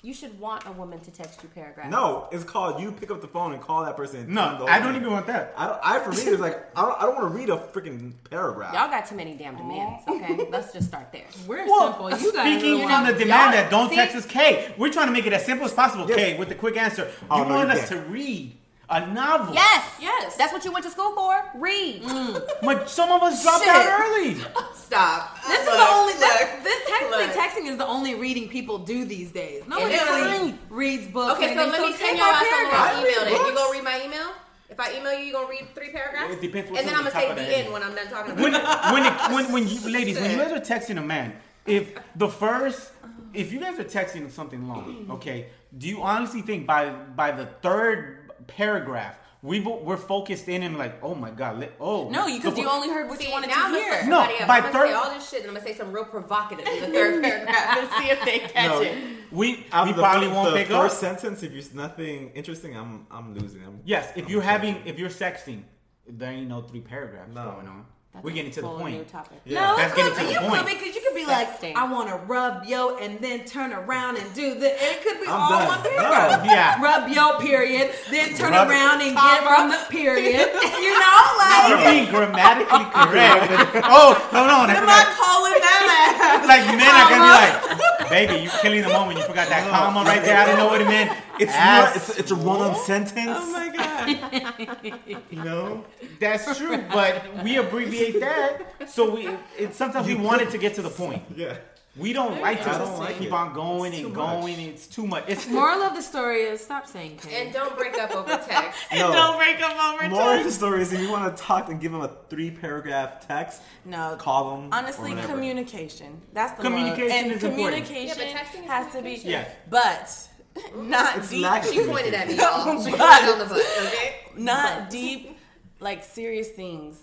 you should want a woman to text you paragraphs. No, it's called you pick up the phone and call that person. and No, tell them the I don't even want that. I, don't, I for me, it's like I don't, I don't want to read a freaking paragraph. Y'all got too many damn demands. Okay, let's just start there. We're Well, simple. You guys speaking are from the the demand that don't see? text us K, we're trying to make it as simple as possible. Yes. K, with the quick answer. You Oh, no, want you us to can't. read a novel. Yes, Yes. That's what you went to school for. Read. Mm. But some of us dropped Shit. out early. Stop. This is the only. This, look, this technically look. texting is the only reading people do these days. Nobody It is. really reads books. Okay, so let me anything. send take y'all my out some paragraph. little email. Then you gonna read my email? If I email you, you gonna read three paragraphs? It depends what's And then on I'm gonna top say the end when I'm done talking when about when it, when when you ladies when you guys are texting a man, if the first if you guys are texting something long, okay, do you honestly think by by the third paragraph we we're focused in and like oh my god, let, oh no, because the- you only heard what See, you wanted now to hear. set No, somebody up. by I'm gonna third- say all this shit, and I'm gonna say some real provocative in the third paragraph and see if they catch no, it. we Out we probably the won't pick first up. sentence. If there's nothing interesting, I'm I'm losing. I'm, Yes, if I'm you're having if you're sexting, there ain't no three paragraphs No. going on. That's We're a getting to the whole point. New topic. Yeah. No, That's it getting to the You point. could because you could be Sexting. like, I want to rub yo and then turn around and do the. And it could be I'm all done. one paragraph. No. Yeah. Rub yo period, then turn Rub- around and get from the period. You know, like You're being grammatically correct. but- oh, hold on. I Am forgot- I calling that like men are gonna be like, baby, you killing the moment. You forgot that comma right there. I didn't know what it meant. It's Ass. not, it's it's a run-on sentence. Oh my god. You know. That's true, but we abbreviate that. So we it, sometimes we want it to get to the point. Yeah. We don't like to I don't like keep it. on going It's and too going. much. It's too much. It's moral of the story is stop saying K. And don't break up over text. No. Don't break up over Moral of the story is if you want to talk and give them a three-paragraph text, No. call them. Honestly, communication. That's the Communication one. And is important. communication Yeah, but texting is has to be. communication. Yes. But not It's deep. lack of She pointed at me, No, y'all. She pointed on the butt, okay? not deep, like serious things,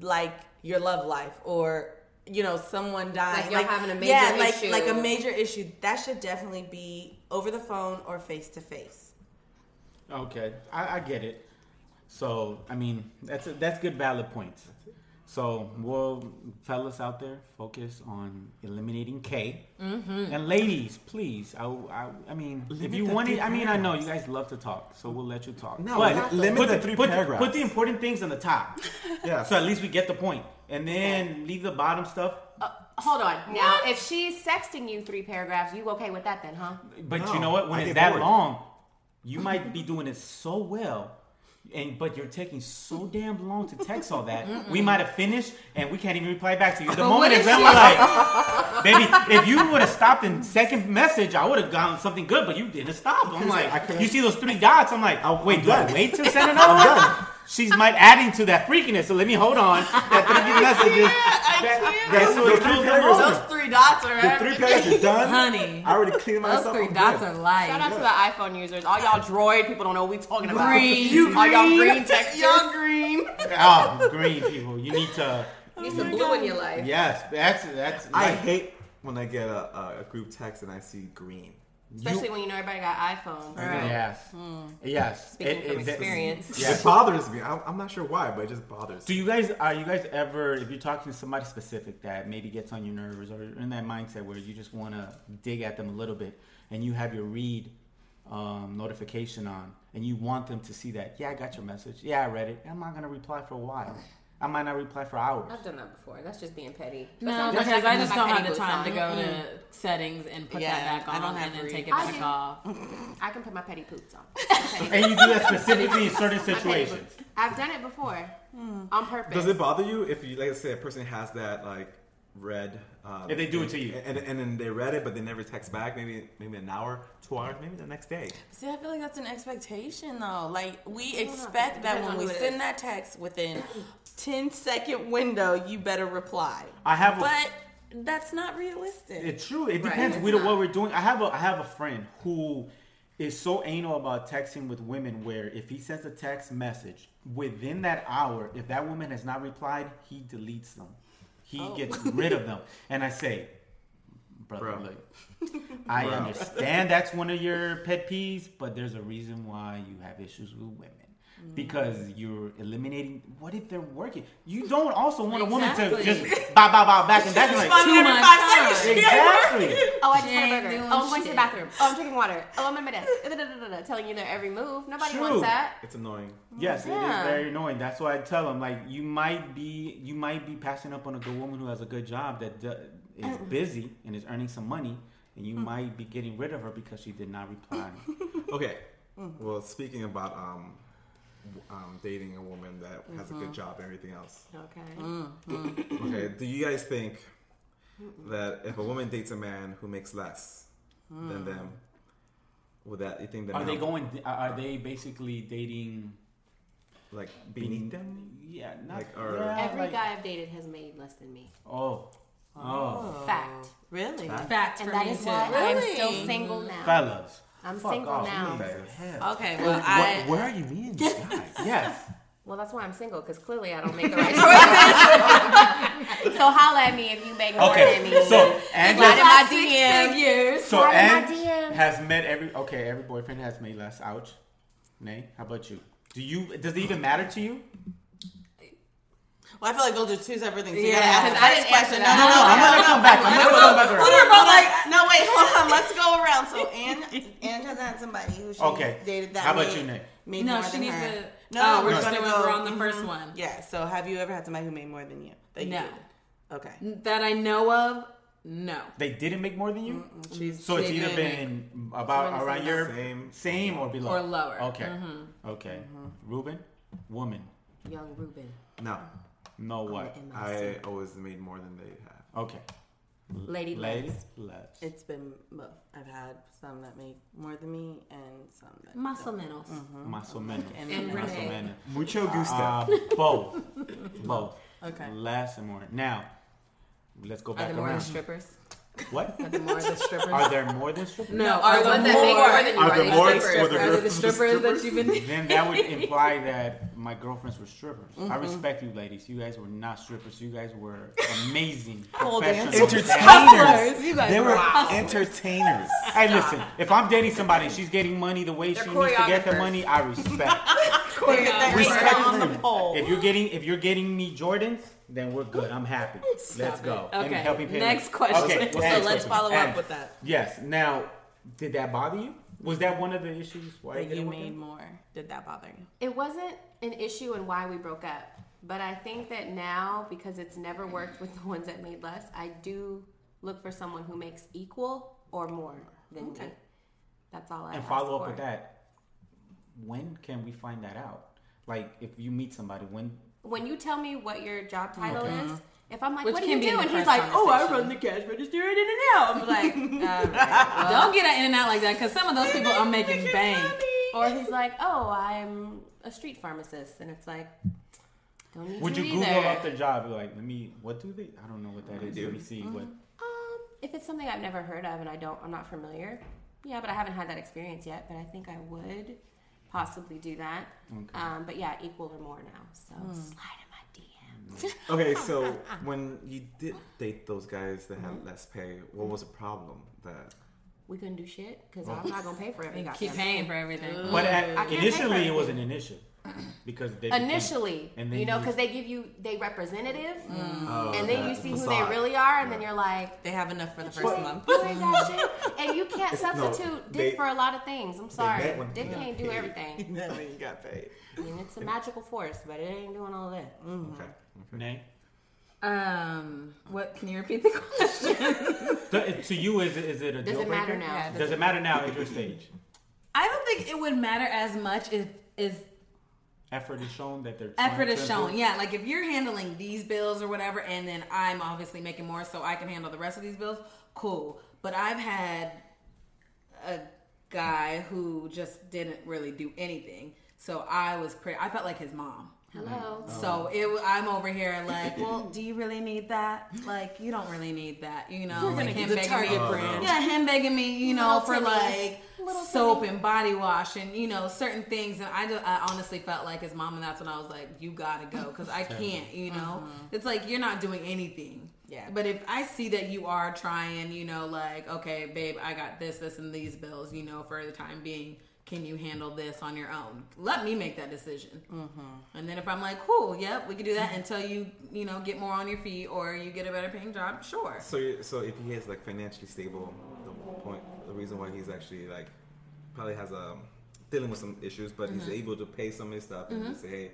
like your love life or you know someone dying, Like y'all having a major yeah, like issue. like a major issue. That should definitely be over the phone or face to face. okay. I, I get it. So I mean, that's a, that's good valid points. So, well, fellas out there, focus on eliminating K. Mm-hmm. And ladies, please, I, I, I mean, if you want it, I mean, I know you guys love to talk, so we'll let you talk. No, but limit put the three put paragraphs. Put the important things on the top, Yeah. so at least we get the point, and then leave the bottom stuff. Uh, hold on. Now, if she's sexting you three paragraphs, you okay with that then, huh? But No, you know what? When I it's that bored. long, you might be doing it so well. And but you're taking so damn long to text all that. We might have finished and we can't even reply back to you. The moment is then we're like, baby, if you would have stopped in second message, I would have gotten something good, but you didn't stop. I'm like, you see those three dots? I'm like, I'm wait, do I wait to send another one? She's might adding to that freakiness, so let me hold on. That three messages. that- that's what Those three feels paragraphs the are- most. three dots are The three pages are done. Honey. I already cleaned Those myself. three I'm dots good. are light. Shout out to the iPhone users. All y'all droid people don't know what we talking about. Green. You All y'all green. green textures. Y'all green. Oh, green people, you need to. Need some blue in your life. Yes, that's that's. I like, hate when I get a, a, a group text and I see green. Especially You- when you know everybody got iPhones. Yes. Yes. Speaking It- from it- experience. It Yes. bothers me. I'm, I'm not sure why, but it just bothers. Do you guys are you guys ever if you're talking to somebody specific that maybe gets on your nerves or in that mindset where you just want to dig at them a little bit and you have your read um, notification on and you want them to see that yeah I got your message yeah I read it I'm not gonna reply for a while I might not reply for hours I've done that before. That's just being petty. No, That sounds like because I just don't have the boots time to on. go to settings and put Yeah, that back I on don't have and then take it I back do. off. I can put my petty boots on. and you do that specifically in certain situations. I've done it before hmm. on purpose. Does it bother you if you, like I said, a person has that like read. Uh, If they do it to you. and, and then they read it, but they never text back. Maybe maybe an hour, two hours, maybe the next day. See, I feel like that's an expectation though. Like we know. expect that when we send that text within 10 second window, you better reply. I have a- But that's not realistic. It's true. It depends it's with not. what we're doing. I have a I have a friend who is so anal about texting with women where if he sends a text message within that hour, if that woman has not replied, he deletes them. He Oh. gets rid of them. And I say, brother, Bro. look, I Bro. understand that's one of your pet peeves, but there's a reason why you have issues with women. Mm. Because you're eliminating. What if they're working? You don't also want a woman to just bow, bow, bow back and that's like Fun Too much five seconds. exactly. Oh, I just had a burger. Oh, I'm going to the bathroom. Oh, I'm drinking water. Oh, I'm in my desk. Telling you their every move. Nobody True. wants that. It's annoying. Yes, it is very annoying. That's why I tell them like you might be you might be passing up on a good woman who has a good job that do, is busy and is earning some money, and you mm. might be getting rid of her because she did not reply. Okay. Mm. Well, speaking about um, w- um, dating a woman that has a good mm-hmm. job and everything else. Okay. Mm, mm. Mm. Okay. Do you guys think that if a woman dates a man who makes less than them, would that you think that are they going? Are they basically dating like beneath them? Yeah, not Like, or- yeah, Every like- guy I've dated has made less than me. Oh, oh, oh. Fact. Really? Fact And for that me is too. why I'm still single now. fellas. I'm fuck single off. now. Jesus. Okay, well, I. Where are you meeting these guys? Yes. Well, that's why I'm single because clearly I don't make the right choices. so holla at me if you make more Okay, than me. so Slide Angela, in my DM. years. so slide in my Ange DM. has met every okay. Every boyfriend has made less. Ouch. Nay, how about you? Do you? Does it even matter to you? Well, I feel like those are two separate things. You Yeah, gotta ask because the I first didn't answer question. that. No, no, no, I'm gonna no, come back. I'm gonna come back around. We're both like, no, wait, hold on. Let's go around. So, Anne, Anne has had somebody who she Okay. dated that How about made, you, Nick? made No, more she than needs her. to. No, oh, we're we're gonna go. we're on the mhm. first one. Yeah. So, have you ever had somebody who made more than you? That you No. dated? Okay. That I know of, no. They didn't make more than you. She's So it's either been about around your Same. same or below Or lower. Okay, okay. Ruben, woman, Young Ruben. No, no way. I always made more than they have. Okay, Lady lady, Legs. let's. It's been both. I've had some that make more than me and some that Muscle don't. menos. Más o menos. And, And Más o Renee. menos. Mucho gusto. Uh, both, both. Okay. Less and more. Now, let's go Are back there more around. strippers? What? Are there more than strippers? Are there more than strippers? no, Are are the there ones that make more more? than you Are are there more strippers? or the Are there the strippers? strippers that you've been? Then that would imply that my girlfriends were strippers. I mm-hmm. respect you, ladies. You guys were not strippers. You guys were amazing Pole professionals. dancers. Hustlers. You guys They were rock. entertainers. Hey, listen. If I'm dating somebody and she's getting money the way They're she needs to get the money, I respect. Respect Respect on the pole. if you're getting if you're getting me Jordans, then we're good. I'm happy. Let's go. it. And Okay, help me pay next me. question. Okay, So So let's question? follow And- up with that. Yes. Now, did that bother you? Was that one of the issues why That you you didn't work made out? more. Did that bother you? It wasn't an issue in why we broke up, but I think that now because it's never worked with the ones that made less, I do look for someone who makes equal or more than me. That's all I And ask follow up for. with that. When can we find that out? Like, if you meet somebody, when When you tell me what your job title Okay. is, if I'm like, Which "What do can you be do?" and he's like, "Oh, I run the cash register at in and out," I'm like, "All right, well." Don't get an In-N-Out like that because some of those people are making bank. Or he's like, "Oh, I'm a street pharmacist," and it's like, "Don't need would you you Google either." up their job? Like, let me. What do they? I don't know what that is. do. Let me see what. Um, if it's something I've never heard of and I don't, I'm not familiar. Yeah, but I haven't had that experience yet. But I think I would possibly do that. Okay. Um, but yeah, equal or more now. So slide in my DMs. Okay, so when you did date those guys that had mm-hmm. less pay, what was the problem? That We couldn't do shit because I'm oh. not gonna pay for every Keep paying for everything. But I at, can't initially, it was everything. an issue because they became- Initially, And then you know, you- because they give you they representative, mm. oh, and then that you see who facade. they really are, and then you're like, They have enough for the first "You month. ain't got shit," and you can't It's- no, substitute they- dick for a lot of things. I'm sorry, met when dick you got can't do paid. everything. then when you got paid. I mean, it's a magical force, but it ain't doing all that. Mm-hmm. Okay. Okay. Nay? Um, what? Can you repeat the question? Th- To you, is it, is it a Does deal it matter breaker? now? Yeah, Does it matter now at your stage? I don't think it would matter as much if is effort is shown that they're effort is shown. Yeah, like if you're handling these bills or whatever, and then I'm obviously making more, so I can handle the rest of these bills. Cool. But I've had a guy who just didn't really do anything, so I was pretty. I felt like his mom. Hello. So it, w- I'm over here like, well, do you really need that? Like, you don't really need that, you know. You're gonna like get him the begging Target me, brand. yeah, him begging me, you know, Little for Timmy. like Little soap and body wash and you know certain things. And I, just, I honestly felt like his mom, and that's when I was like, you gotta go because I can't, you know. Mm-hmm. It's like you're not doing anything. Yeah. But if I see that you are trying, you know, like, okay, babe, I got this, this, and these bills, you know, for the time being. Can you handle this on your own? Let me make that decision. Mm-hmm. And then if I'm like, cool, yep, we can do that until you, you know, get more on your feet or you get a better paying job, sure. So, so if he is like financially stable, the point, the reason why he's actually like probably has a dealing with some issues, but Mm-hmm. he's able to pay some of his stuff and just say, hey,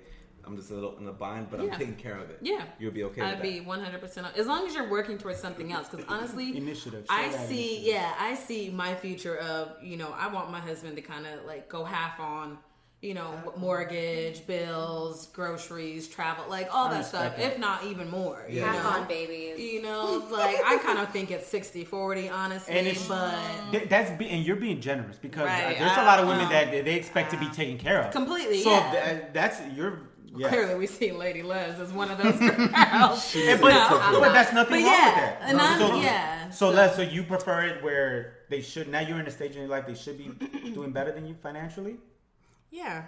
I'm just a little in a bind, but Yeah. I'm taking care of it. Yeah. you'll be okay. I'd with be 100% as long as you're working towards something else. Because honestly, Initiative, show I see, initiative. yeah, I see my future of, you know, I want my husband to kind of like go half on, you know, mortgage, bills, groceries, travel, like all that stuff, that. if not even more. You Have know? fun, babies. You know, like I kind of think it's 60 40, honestly, And it's- but Th- That's be, and you're being generous because uh, Right, there's a I lot of women know. that they expect to be taken care of Completely, So yeah. tha- that's you're yeah. clearly we see Lady Les as one of those girls. But, No, I'm but that's nothing But wrong yeah, with that. and so, yeah, So, so- Les, so you prefer it where they should now you're in a stage in your life they should be doing better than you financially. Yeah,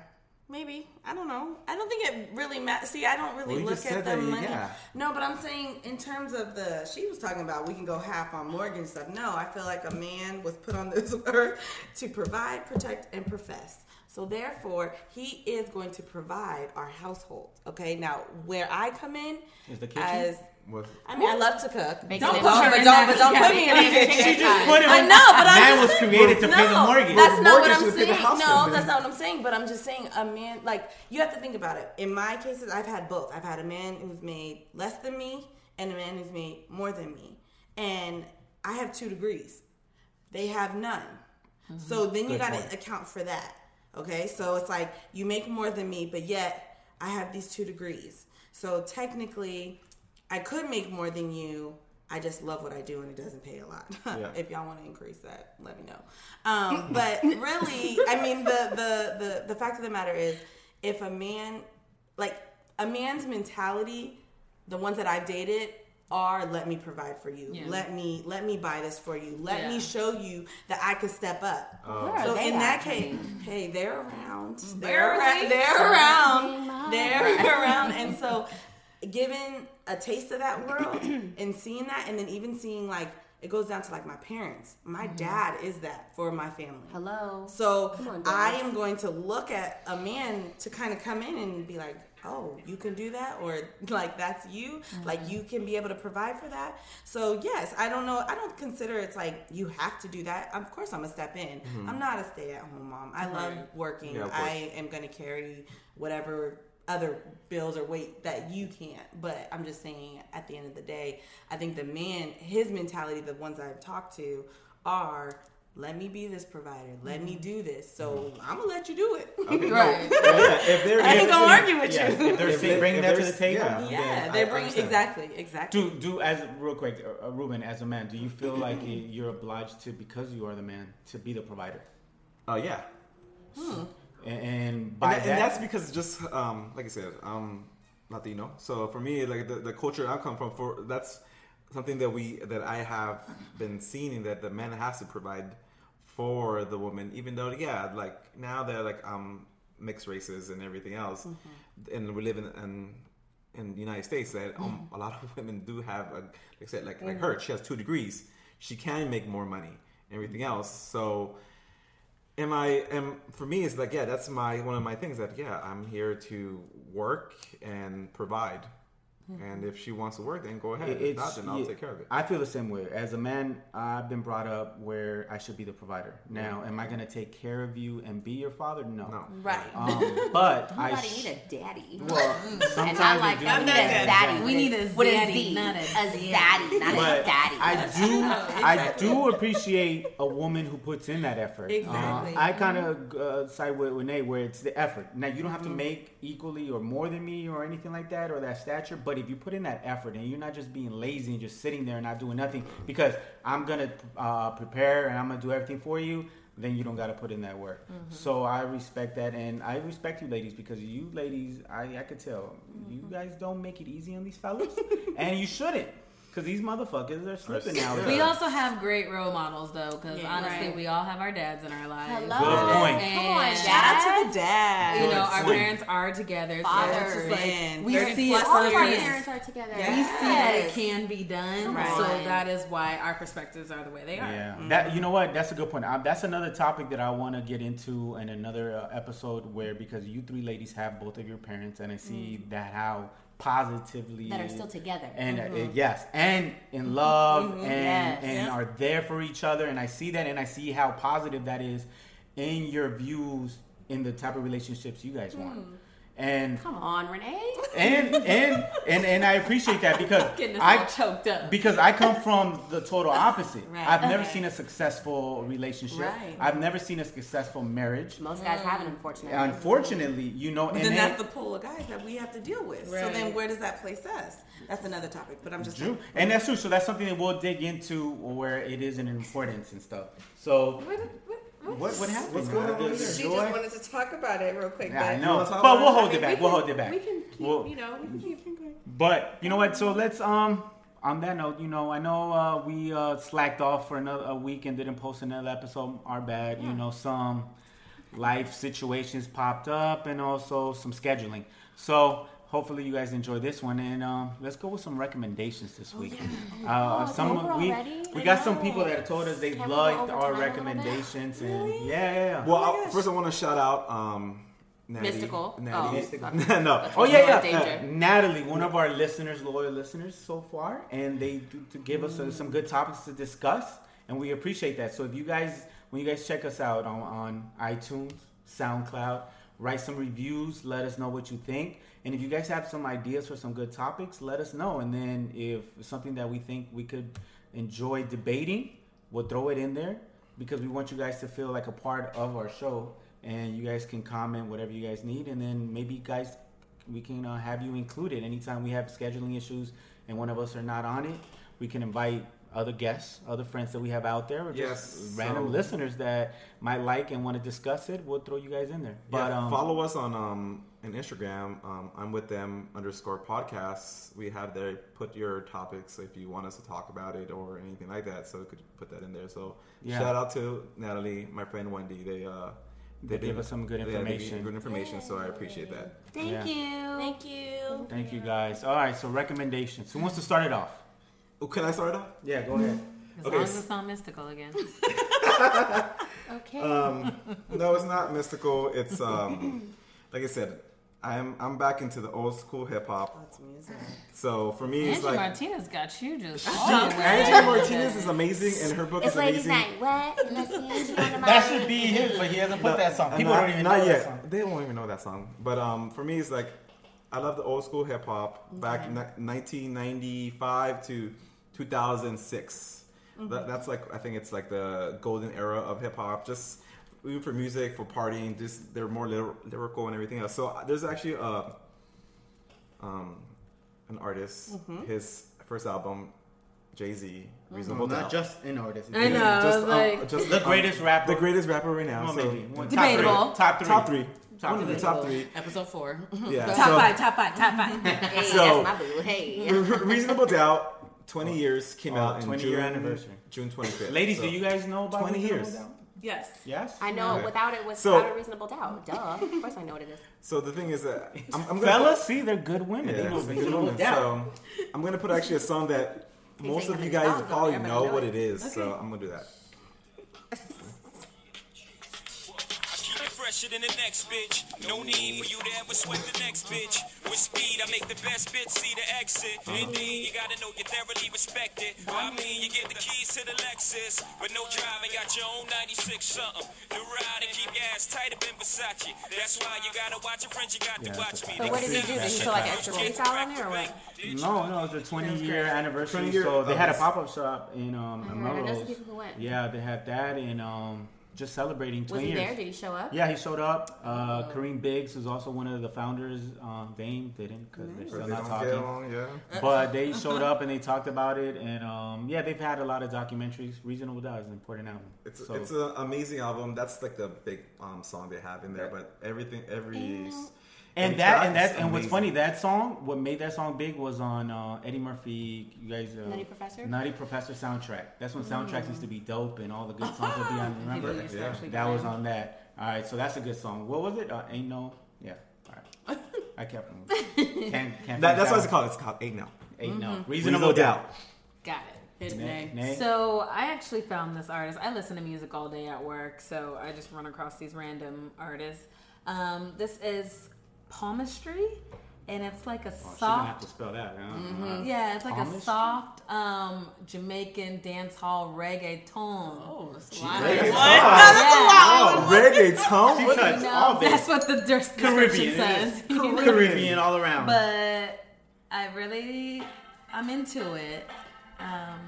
maybe. I don't know. I don't think it really matters. See, I don't really Well, look at the that, money. yeah. No, but I'm saying in terms of the, she was talking about we can go half on mortgage stuff. No, I feel like a man was put on this earth to provide, protect, and profess. So therefore, he is going to provide our household. Okay, now where I come in Is the kitchen? as Was- I mean, I love to cook. Makes Don't sense. put her, but don't, but don't put me in the kitchen. She just put him. I know, but I'm man just was created to no, pay the mortgage. That's not what I'm would pay the saying. No, bill. that's not what I'm saying. But I'm just saying a man like you have to think about it. In my cases, I've had both. I've had a man who's made less than me and a man who's made more than me, and I have two degrees. They have none. Mm-hmm. So then you got to account for that. Okay, so it's like you make more than me, but yet I have these two degrees. So technically, I could make more than you. I just love what I do, and it doesn't pay a lot. Yeah. if y'all want to increase that, let me know. Um, but really, I mean, the, the the the fact of the matter is, if a man, like a man's mentality, the ones that I've dated are let me provide for you Yeah. let me let me buy this for you let Yeah. me show you that i could step up Oh. So in that case, hey, they're around. They're Barely. around. They're around. They're around. And so, given a taste of that world and seeing that, and then even seeing like it goes down to like my parents. My dad is that for my family. Hello. So on, I am going to look at a man to kind of come in and be like, oh, you can do that, or like that's you, like mm-hmm. you can be able to provide for that. So yes, I don't know. I don't consider it's like you have to do that. Of course, I'm gonna step in. Mm-hmm. I'm not a stay-at-home mom. I love working. Yeah. I am gonna carry whatever other bills or weight that you can't. But I'm just saying, at the end of the day, I think the man, his mentality, the ones I've talked to, are let me be this provider. Let me do this. So I'm gonna let you do it. Okay, Right. No, yeah, if they're, I ain't if- gonna argue with Yeah, you. if they're If they- bringing if that to the table. yeah. Yeah, they I bring understand. exactly, exactly. Do do as real quick, uh, uh, Ruben, as a man, do you feel like you're obliged to because you are the man to be the provider? Oh yeah, And, and and, by that, that, and that's because just um, like I said, um, not that you know. So for me, like the, the culture I come from, for that's something that we that I have been seeing that the man has to provide for the woman, even though yeah, like now they're like um mixed races and everything else, and we live in. in in the United States, that um, a lot of women do have, a, like I said, like like her, she has two degrees. She can make more money, and everything else. So, am I am for me it's like yeah that's my one of my things that yeah i'm here to work and provide and if she wants to work, then go ahead. It- if not, then I'll yeah, take care of it. I feel the same way. As a man, I've been brought up where I should be the provider. Now, am I going to take care of you and be your father? No. No. Right. Um, but I. Sh- need a daddy. well, and sometimes I they like do we I'm need not a that zaddy. We need a with zaddy, Z. not a a zaddy. zaddy, not a daddy. I do, I do appreciate a woman who puts in that effort. Exactly. Uh, I kind of uh, side with Renee where it's the effort. Now you don't have to make equally or more than me or anything like that or that stature, but if you put in that effort and you're not just being lazy and just sitting there and not doing nothing because I'm gonna uh, prepare and I'm gonna do everything for you. Then you don't got to put in that work. So I respect that, and I respect you, ladies, because you ladies, I, I could tell you guys don't make it easy on these fellas, and you shouldn't, because these motherfuckers are slipping now. We also have great role models though, because Yeah, honestly, right. we all have our dads in our lives. Hello. Good point. And Come on, Shout out to the dad. You know, our parents are together. Fathers. just like, we see it All of our parents are together. Yeah. we see that it can be done. Right. So that is why our perspectives are the way they are. Yeah, that you know what? That's a good point. Um, that's another topic that I want to get into in another uh, episode where because you three ladies have both of your parents, and I see that how positively That are still together. and uh, yes, and in mm-hmm. love, mm-hmm. and Yes. and are there for each other, and I see that, and I see how positive that is in your views in the type of relationships you guys want, hmm. And Come on, Renee. and and and and I appreciate that because I all choked up. because I come from the total opposite. Right. I've never Okay. seen a successful relationship. Right. I've never seen a successful marriage. Most guys haven't, unfortunately. Unfortunately, you know, But and then then- that's the pool of guys that we have to deal with. Right. So then where does that place us? That's another topic. But I'm just True, and that's true. So that's something that we'll dig into where it is an importance and stuff. So what what happened? What's going on over the there? She joy? just wanted to talk about it real quick. Yeah, I but- know, but we'll hold it back. we We'll hold it back. We can keep, We'll- you know, we can keep it going. But you know what? So let's um on that note, you know, I know uh, we uh, slacked off for another a week and didn't post another episode. Our bad. You know, some life situations popped up and also some scheduling. So hopefully you guys enjoy this one and um, let's go with some recommendations this week. Uh, Oh, it's some we already? we got some people that told us they Can liked our time a little bit? recommendations and yeah, yeah, yeah. Well, my I- first I want to shout out um, Natty. Mystical. Natty. Oh. no. Oh yeah, yeah. Uh, Natalie, one of our listeners, loyal listeners so far, and they do, to give us uh, some good topics to discuss, and we appreciate that. So if you guys, when you guys check us out on, on iTunes, SoundCloud, write some reviews, let us know what you think, and if you guys have some ideas for some good topics, let us know. And then if something that we think we could enjoy debating, we'll throw it in there because we want you guys to feel like a part of our show and you guys can comment whatever you guys need. And then maybe guys we can uh, have you included. Anytime we have scheduling issues and one of us are not on it we can invite other guests other friends that we have out there or just Yes, random so- listeners that might like and want to discuss it we'll throw you guys in there But but um, follow us on um on Instagram. Um, I'm with them underscore podcasts. We have there. Put your topics if you want us to talk about it or anything like that. So we could put that in there. So Yeah. shout out to Natalie, my friend Wendy. They uh They give us some good yeah, they information. Good information. So I appreciate that. Thank Yeah. you. Thank you. thank you guys all right so recommendations who wants to start it off Oh, can I start off? yeah go ahead As Okay, long as s- it's not mystical again. Okay. Um, no, it's not mystical. It's um, like I said, I'm I'm back into the old school hip hop. That's music. So for me, it's like Martinez got you just. Angela Martinez is amazing, and her book it's is ladies' amazing. night. What? Let's see Angie on the that should be his but he hasn't put that song people not, don't even not know yet. that song They won't even know that song. But um, for me, it's like I love the old school hip hop back in ni- 1995 to 2006. That, that's like I think it's like the golden era of hip hop. Just even for music, for partying, just they're more lyr- lyrical and everything else. So uh, there's actually a um, an artist. His first album, Jay Z, Reasonable well, Doubt. not just an artist I know. Just, was um, just, the um, greatest rapper the greatest rapper right now. Well, so maybe. One- Debatable. top three top three, Top one of three. top three. Episode four. Yeah. top so- five, top five, top five. Hey, So- that's my boo. Hey. Reasonable Doubt, 20 years came Oh, out in 20 June, year anniversary. June 25th. Ladies, So- do you guys know about 20 Reasonable years. Doubt? Yes. Yes. I know Okay. without it, So- without a reasonable doubt. Duh. Of course I know what it is. So the thing is that I'm, I'm gonna Fellas, see, they're good women. put, they know yeah, it's a good Reasonable woman. Doubt. So I'm gonna put actually a song that most of you guys probably there, but I know know what it. it is. So I'm gonna do that. Fresher than the next bitch. No need for you to ever sweat the next bitch. With speed, I make the best bitch see the exit. Indeed, you gotta know you're thoroughly respected. I mean, you get the keys to the Lexus, but no driving, got your own 96 something. The ride and keep your ass tight up in Versace. That's why you gotta watch your friends, you got Yeah, to watch me. So what did he do? Did he put like extra freestyle on it or what? No, no, it's a 20 year anniversary. 20 year- so they had a pop up shop in um, in I heard. I know some Melrose. people who went. Yeah, they had that and um, just celebrating 20 Was he years. there? Did he show up? Yeah, he showed up. Uh, Kareem Biggs, who's also one of the founders, um, Dame didn't because they're still they not don't get talking. along, yeah. But they showed up and they talked about it, and um, yeah, they've had a lot of documentaries. Reasonable Doubt is an important album. It's So- it's an amazing album. That's like the big um, song they have in there. But everything, every s- and every that and is that and what's funny, that song, what made that song big was on uh, Eddie Murphy. You guys, uh, Nutty Professor? Nutty Professor soundtrack. That's when soundtracks used to be dope and all the good songs would be on. Remember? People Yeah. That go was on that. All right, so that's a good song. What was it? Uh, Ain't no. Yeah. All right. I kept. Can't, can't That, that's finish what it's called. It's called Eight Now. one. Ain't no. Reasonable Reasonable doubt. Got it. Nay, nay. So I actually found this artist. I listen to music all day at work, so I just run across these random artists. Um, this is palmistry, and it's like a Oh, she gonna have to soft. spell that. huh? Yeah, it's like a soft um, Jamaican dance hall reggaeton. Oh, that's a She- lot. Reggae. Oh, reggaeton. She What the- touched all No, this. that's what the des- description Caribbean. says. It is Caribbean all around. but I really, I'm into it. Um,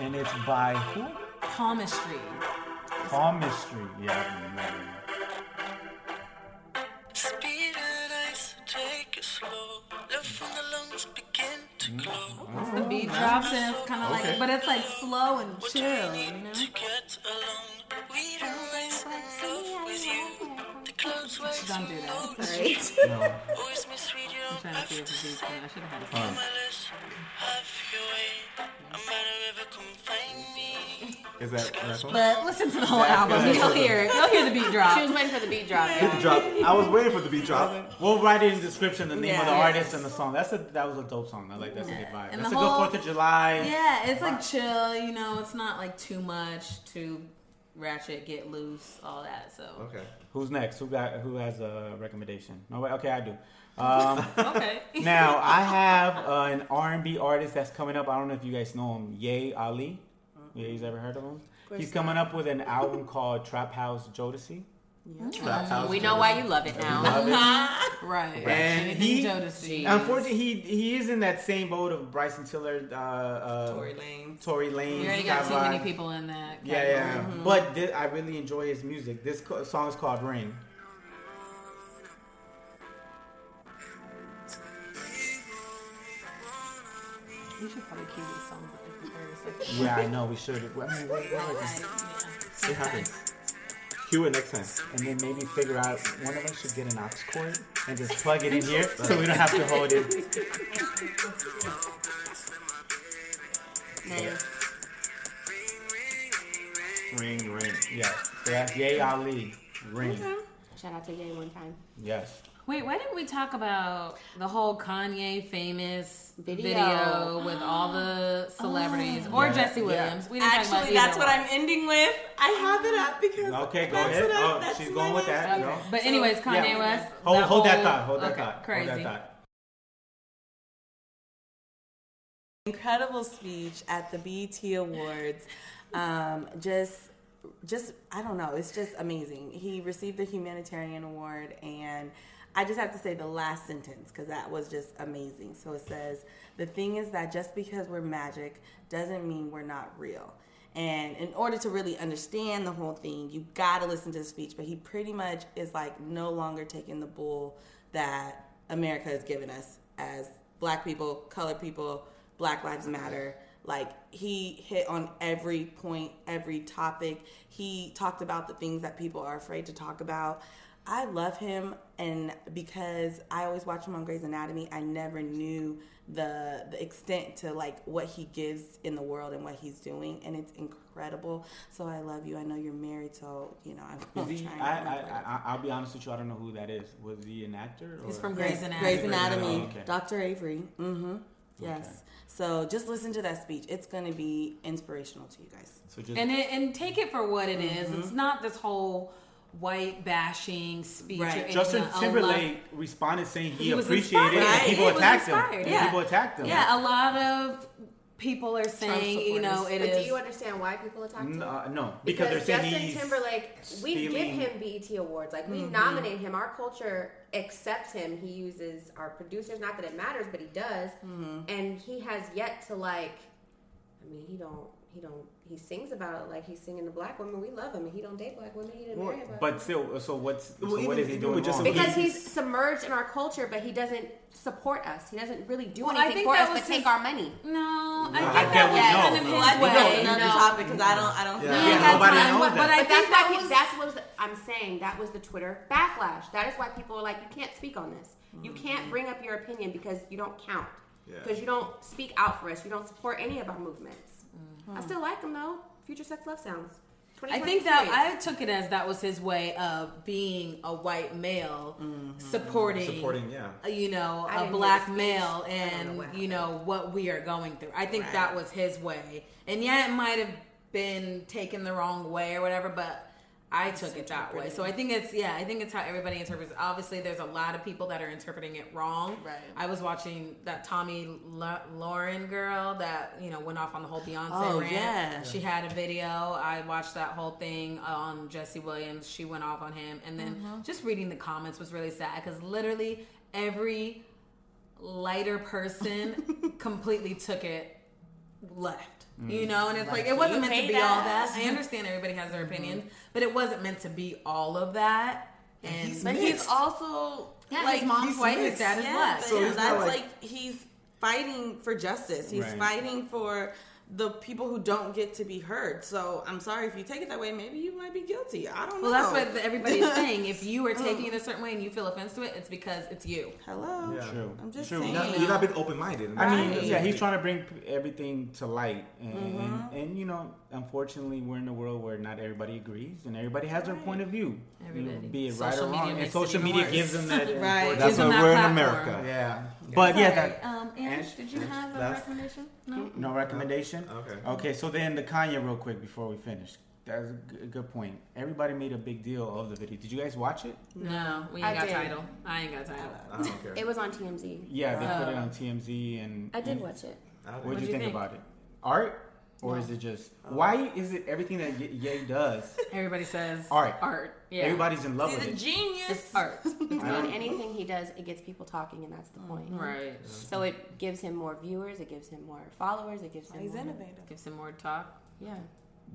and it's by who? palmistry. Palmistry. Yeah. It's kind of Okay. like, but it's like slow and What chill, you know. to get along? Weed and rice, love with you. The clouds rise Don't do that. notice No. Always misread you I'm trying to see if the beat's I should have had On it. my list, have your way. I'm at a river, come find me. Is that that's one? But listen to the whole album. You'll hear it. You'll hear the beat drop. She was waiting for the beat drop. Beat Yeah. drop. I was waiting for the beat drop. We'll write it in the description the name of the Yeah. artist and the song. That's a that was a dope song. I like that's a good vibe. And That's the a good Fourth of July. Yeah, it's like chill. You know, it's not like too much, too ratchet, get loose, all that. So Okay. Who's next? Who got who has a recommendation? No, way. okay, I do. Um, okay. now I have uh, an R and B artist that's coming up. I don't know if you guys know him. Ye Ali. Yeah, you've ever heard of him? He's coming up with an album called Trap House Jodeci. Trap House We know why you love it now. Love it. right. And Anything he- Jodeci. Unfortunately, he he is in that same boat of Bryson Tiller, uh, uh, Tory Lane, Tory Lane. You already got too many people in that. Yeah, category. yeah. But thi- I really enjoy his music. This co- song is called Ring. We should probably cue these Yeah, I know we should. I mean, what, what was it? It happens. Cue it next time. And then maybe figure out one of us should get an aux cord and just plug it in here so we don't have to hold it. Ring, ring. Yes. So that's Ye Ali. Ring. Mm-hmm. Shout out to Ye one time. Yes. Wait, why didn't we talk about the whole Kanye famous Video. video, with all the celebrities or Yeah. Jesse Yeah. Williams? We didn't talk about Actually, that's what one. I'm ending with. I have it up because Okay, go that's ahead. what Oh, that's she's going with that. last- No. Okay. But anyways, Kanye Yeah. West. Hold, hold that thought. Hold that okay, thought. Crazy. Hold that thought. incredible speech at the BET Awards. Um, just, just I don't know. It's just amazing. He received the humanitarian award, and I just have to say the last sentence because that was just amazing. So it says, "The thing is that just because we're magic doesn't mean we're not real." And in order to really understand the whole thing, you got to listen to the speech. But he pretty much is like no longer taking the bull that America has given us as black people, colored people, Black Lives Matter. Like he hit on every point, every topic. He talked about the things that people are afraid to talk about. I love him, and because I always watch him on Grey's Anatomy, I never knew the the extent to like what he gives in the world and what he's doing, and it's incredible. So I love you. I know you're married, so you know I'm Is gonna he, try. and I, put my I, prayers. I, I'll be honest with you. I don't know who that is. Was he an actor? Or? He's from Yes, Grey's Anatomy. Grey's Anatomy. Okay. Dr. Avery. Mm-hmm. Yes. Okay. So just listen to that speech. It's going to be inspirational to you guys. So just and it, and take it for what it is. Mm-hmm. It's not this whole white bashing speech. Right. Justin anything. A lot- Timberlake responded saying he, He was appreciated it, inspired. and people He attacked him. inspired, And yeah. people attacked him. Yeah, a lot of people are saying, you know, supporters. it But is. do you understand why people attack him? No, uh, no, because, they're saying Justin he's Timberlake, we give him BET awards. Like we nominate him. Our culture accepts him. He uses our producers. Not that it matters, but he does. And he has yet to like. I mean, he don't. He don't. He sings about it like he's singing to black women. We love him, and he don't date black women. He didn't marry a black But woman. still, so what's Well, so what even- is he doing with Justin because he's- he's submerged in our culture, but he doesn't support us. He doesn't really do Well, anything for us was but take his- our money. no, I I think get that we was know. kind of his Well, I think way. that's another No. topic because I don't, I don't. Yeah. He Yeah, had nobody knows but, that. but I But that's think that was that's what was, I'm saying. That was the Twitter backlash. That is why people are like, you can't speak on this. You mm-hmm. can't bring up your opinion because you don't count. Yeah. Because you don't speak out for us. You don't support any of our movements. I still like them though. Future Sex Love Sounds. I think that I took it as that was his way of being a white male supporting, supporting. Yeah. uh, you know, I a black male speech. Know and you know what we are going through. I think Right. that was his way, and yeah, it might have been taken the wrong way or whatever, but. I took it that way, so I think it's yeah. I think it's how everybody interprets. it. Obviously, there's a lot of people that are interpreting it wrong. Right. I was watching that Tomi La- Lahren girl that you know went off on the whole Beyonce Oh, rant. yeah. She had a video. I watched that whole thing on Jesse Williams. She went off on him, and then Mm-hmm. just reading the comments was really sad because literally every lighter person completely took it left. You know, and it's like it wasn't meant to hate be all that. that. I understand everybody has their mm-hmm. opinions, but it wasn't meant to be all of that. And But he's also yeah, like his mom's he's white, his mixed. dad is Yeah, black. So yeah, that's like- like, he's fighting for justice. He's Right. fighting for the people who don't get to be heard. So I'm sorry if you take it that way. Maybe you might be guilty. I don't well, know. Well, that's what everybody's saying. If you are taking it a certain way and you feel offense to it, it's because it's you. Hello. Yeah. True. I'm just True. saying. You're not, you're not being open minded. I mean, Right. yeah, he's trying to bring everything to light, and, Mm-hmm. and, and you know, unfortunately, we're in a world where not everybody agrees, and everybody has their point of view, you know, Everybody. be it Social right or media wrong, and social media worse. gives them that. Right. Gives That's them why that we're in platform. America. Yeah, but yeah, that Um, Ange, Ange, did you have a That's- recommendation? No. no recommendation. Okay. Okay, so then the Kanye real quick before we finish. That's a good, good point. Everybody made a big deal of the video. Did you guys watch it? No, we I ain't got did. title. I ain't got title. I don't care. It was on TMZ. Yeah, they put it Oh. on TMZ, and I did and watch it. What did you you think, think? about it? Art, or is it just why is it everything that Ye- Ye does? Everybody says Art. Art. Yeah. Everybody's in love with it. He's with a it. genius. It's art. I And anything he does, it gets people talking, and that's the point. Mm-hmm. right. So it gives him more viewers, it gives him more followers, it gives him He's more, innovative. Gives him more talk. Yeah.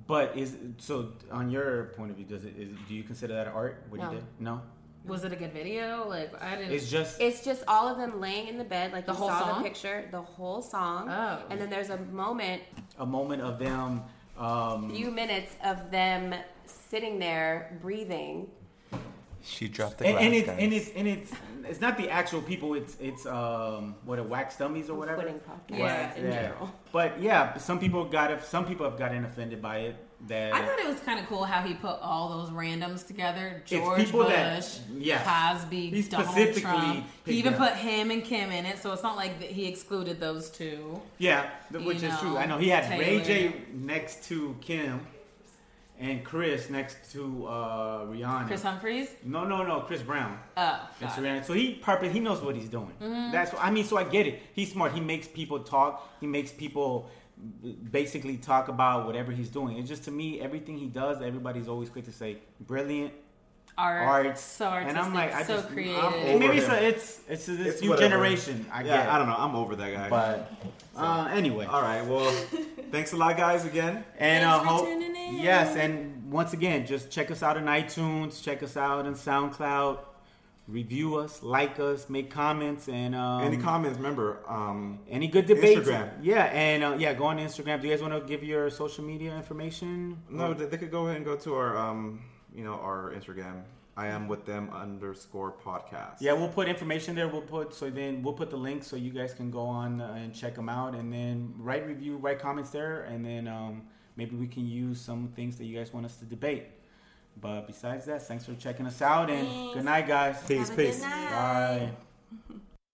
But is so on your point of view? Does it is, do you consider that art? What No. he did? No, Was it a good video? Like I didn't. it's just It's just all of them laying in the bed, like The you whole saw song? the picture, the whole song. Oh. And then there's a moment, a moment of them. Um, few minutes of them sitting there breathing. She dropped the and, glass, and it's guys. and it's and it's it's not the actual people. It's it's um what a wax dummies or whatever. Quitting podcasts Yeah, in general. But yeah, some people got some people have gotten offended by it. That I thought it was kind of cool how he put all those randoms together. George Bush, that- yeah. Cosby, He Donald Trump. He even put him and Kim in it, so it's not like he excluded those two. Yeah, which is know, true. I know he had Ray Taylor. J next to Kim, and Chris next to uh, Rihanna. Kris Humphries. no, no, no, Chris Brown. Oh, Next got it. Rihanna. So he purpose. He knows what he's doing. That's what, I mean. So I get it. He's smart. He makes people talk. He makes people basically talk about whatever he's doing. It's just to me, everything he does, everybody's always quick to say brilliant. art, Arts, so artistic, and I'm like, I so just, I'm creative. over maybe it's him. a, it's it's this It's new whatever. generation. I yeah, get. I don't know. I'm over that guy. But uh, anyway, all right. Well, thanks a lot, guys. Again. And Thanks uh, hope, yes, and once again, just check us out on iTunes, check us out on SoundCloud, review us, like us, make comments, and um, Any comments? Remember, um, any good debates. Instagram. Yeah, and uh, yeah, go on Instagram. Do you guys want to give your social media information? no, they, they could go ahead and go to our, um, you know, our Instagram. I am with them underscore podcast. Yeah, we'll put information there. We'll put so then we'll put the link so you guys can go on uh, and check them out, and then write review, write comments there, and then um, maybe we can use some things that you guys want us to debate. But besides that, thanks for checking us out, and Thanks. good night, guys. Peace, Have a good peace. night. Bye.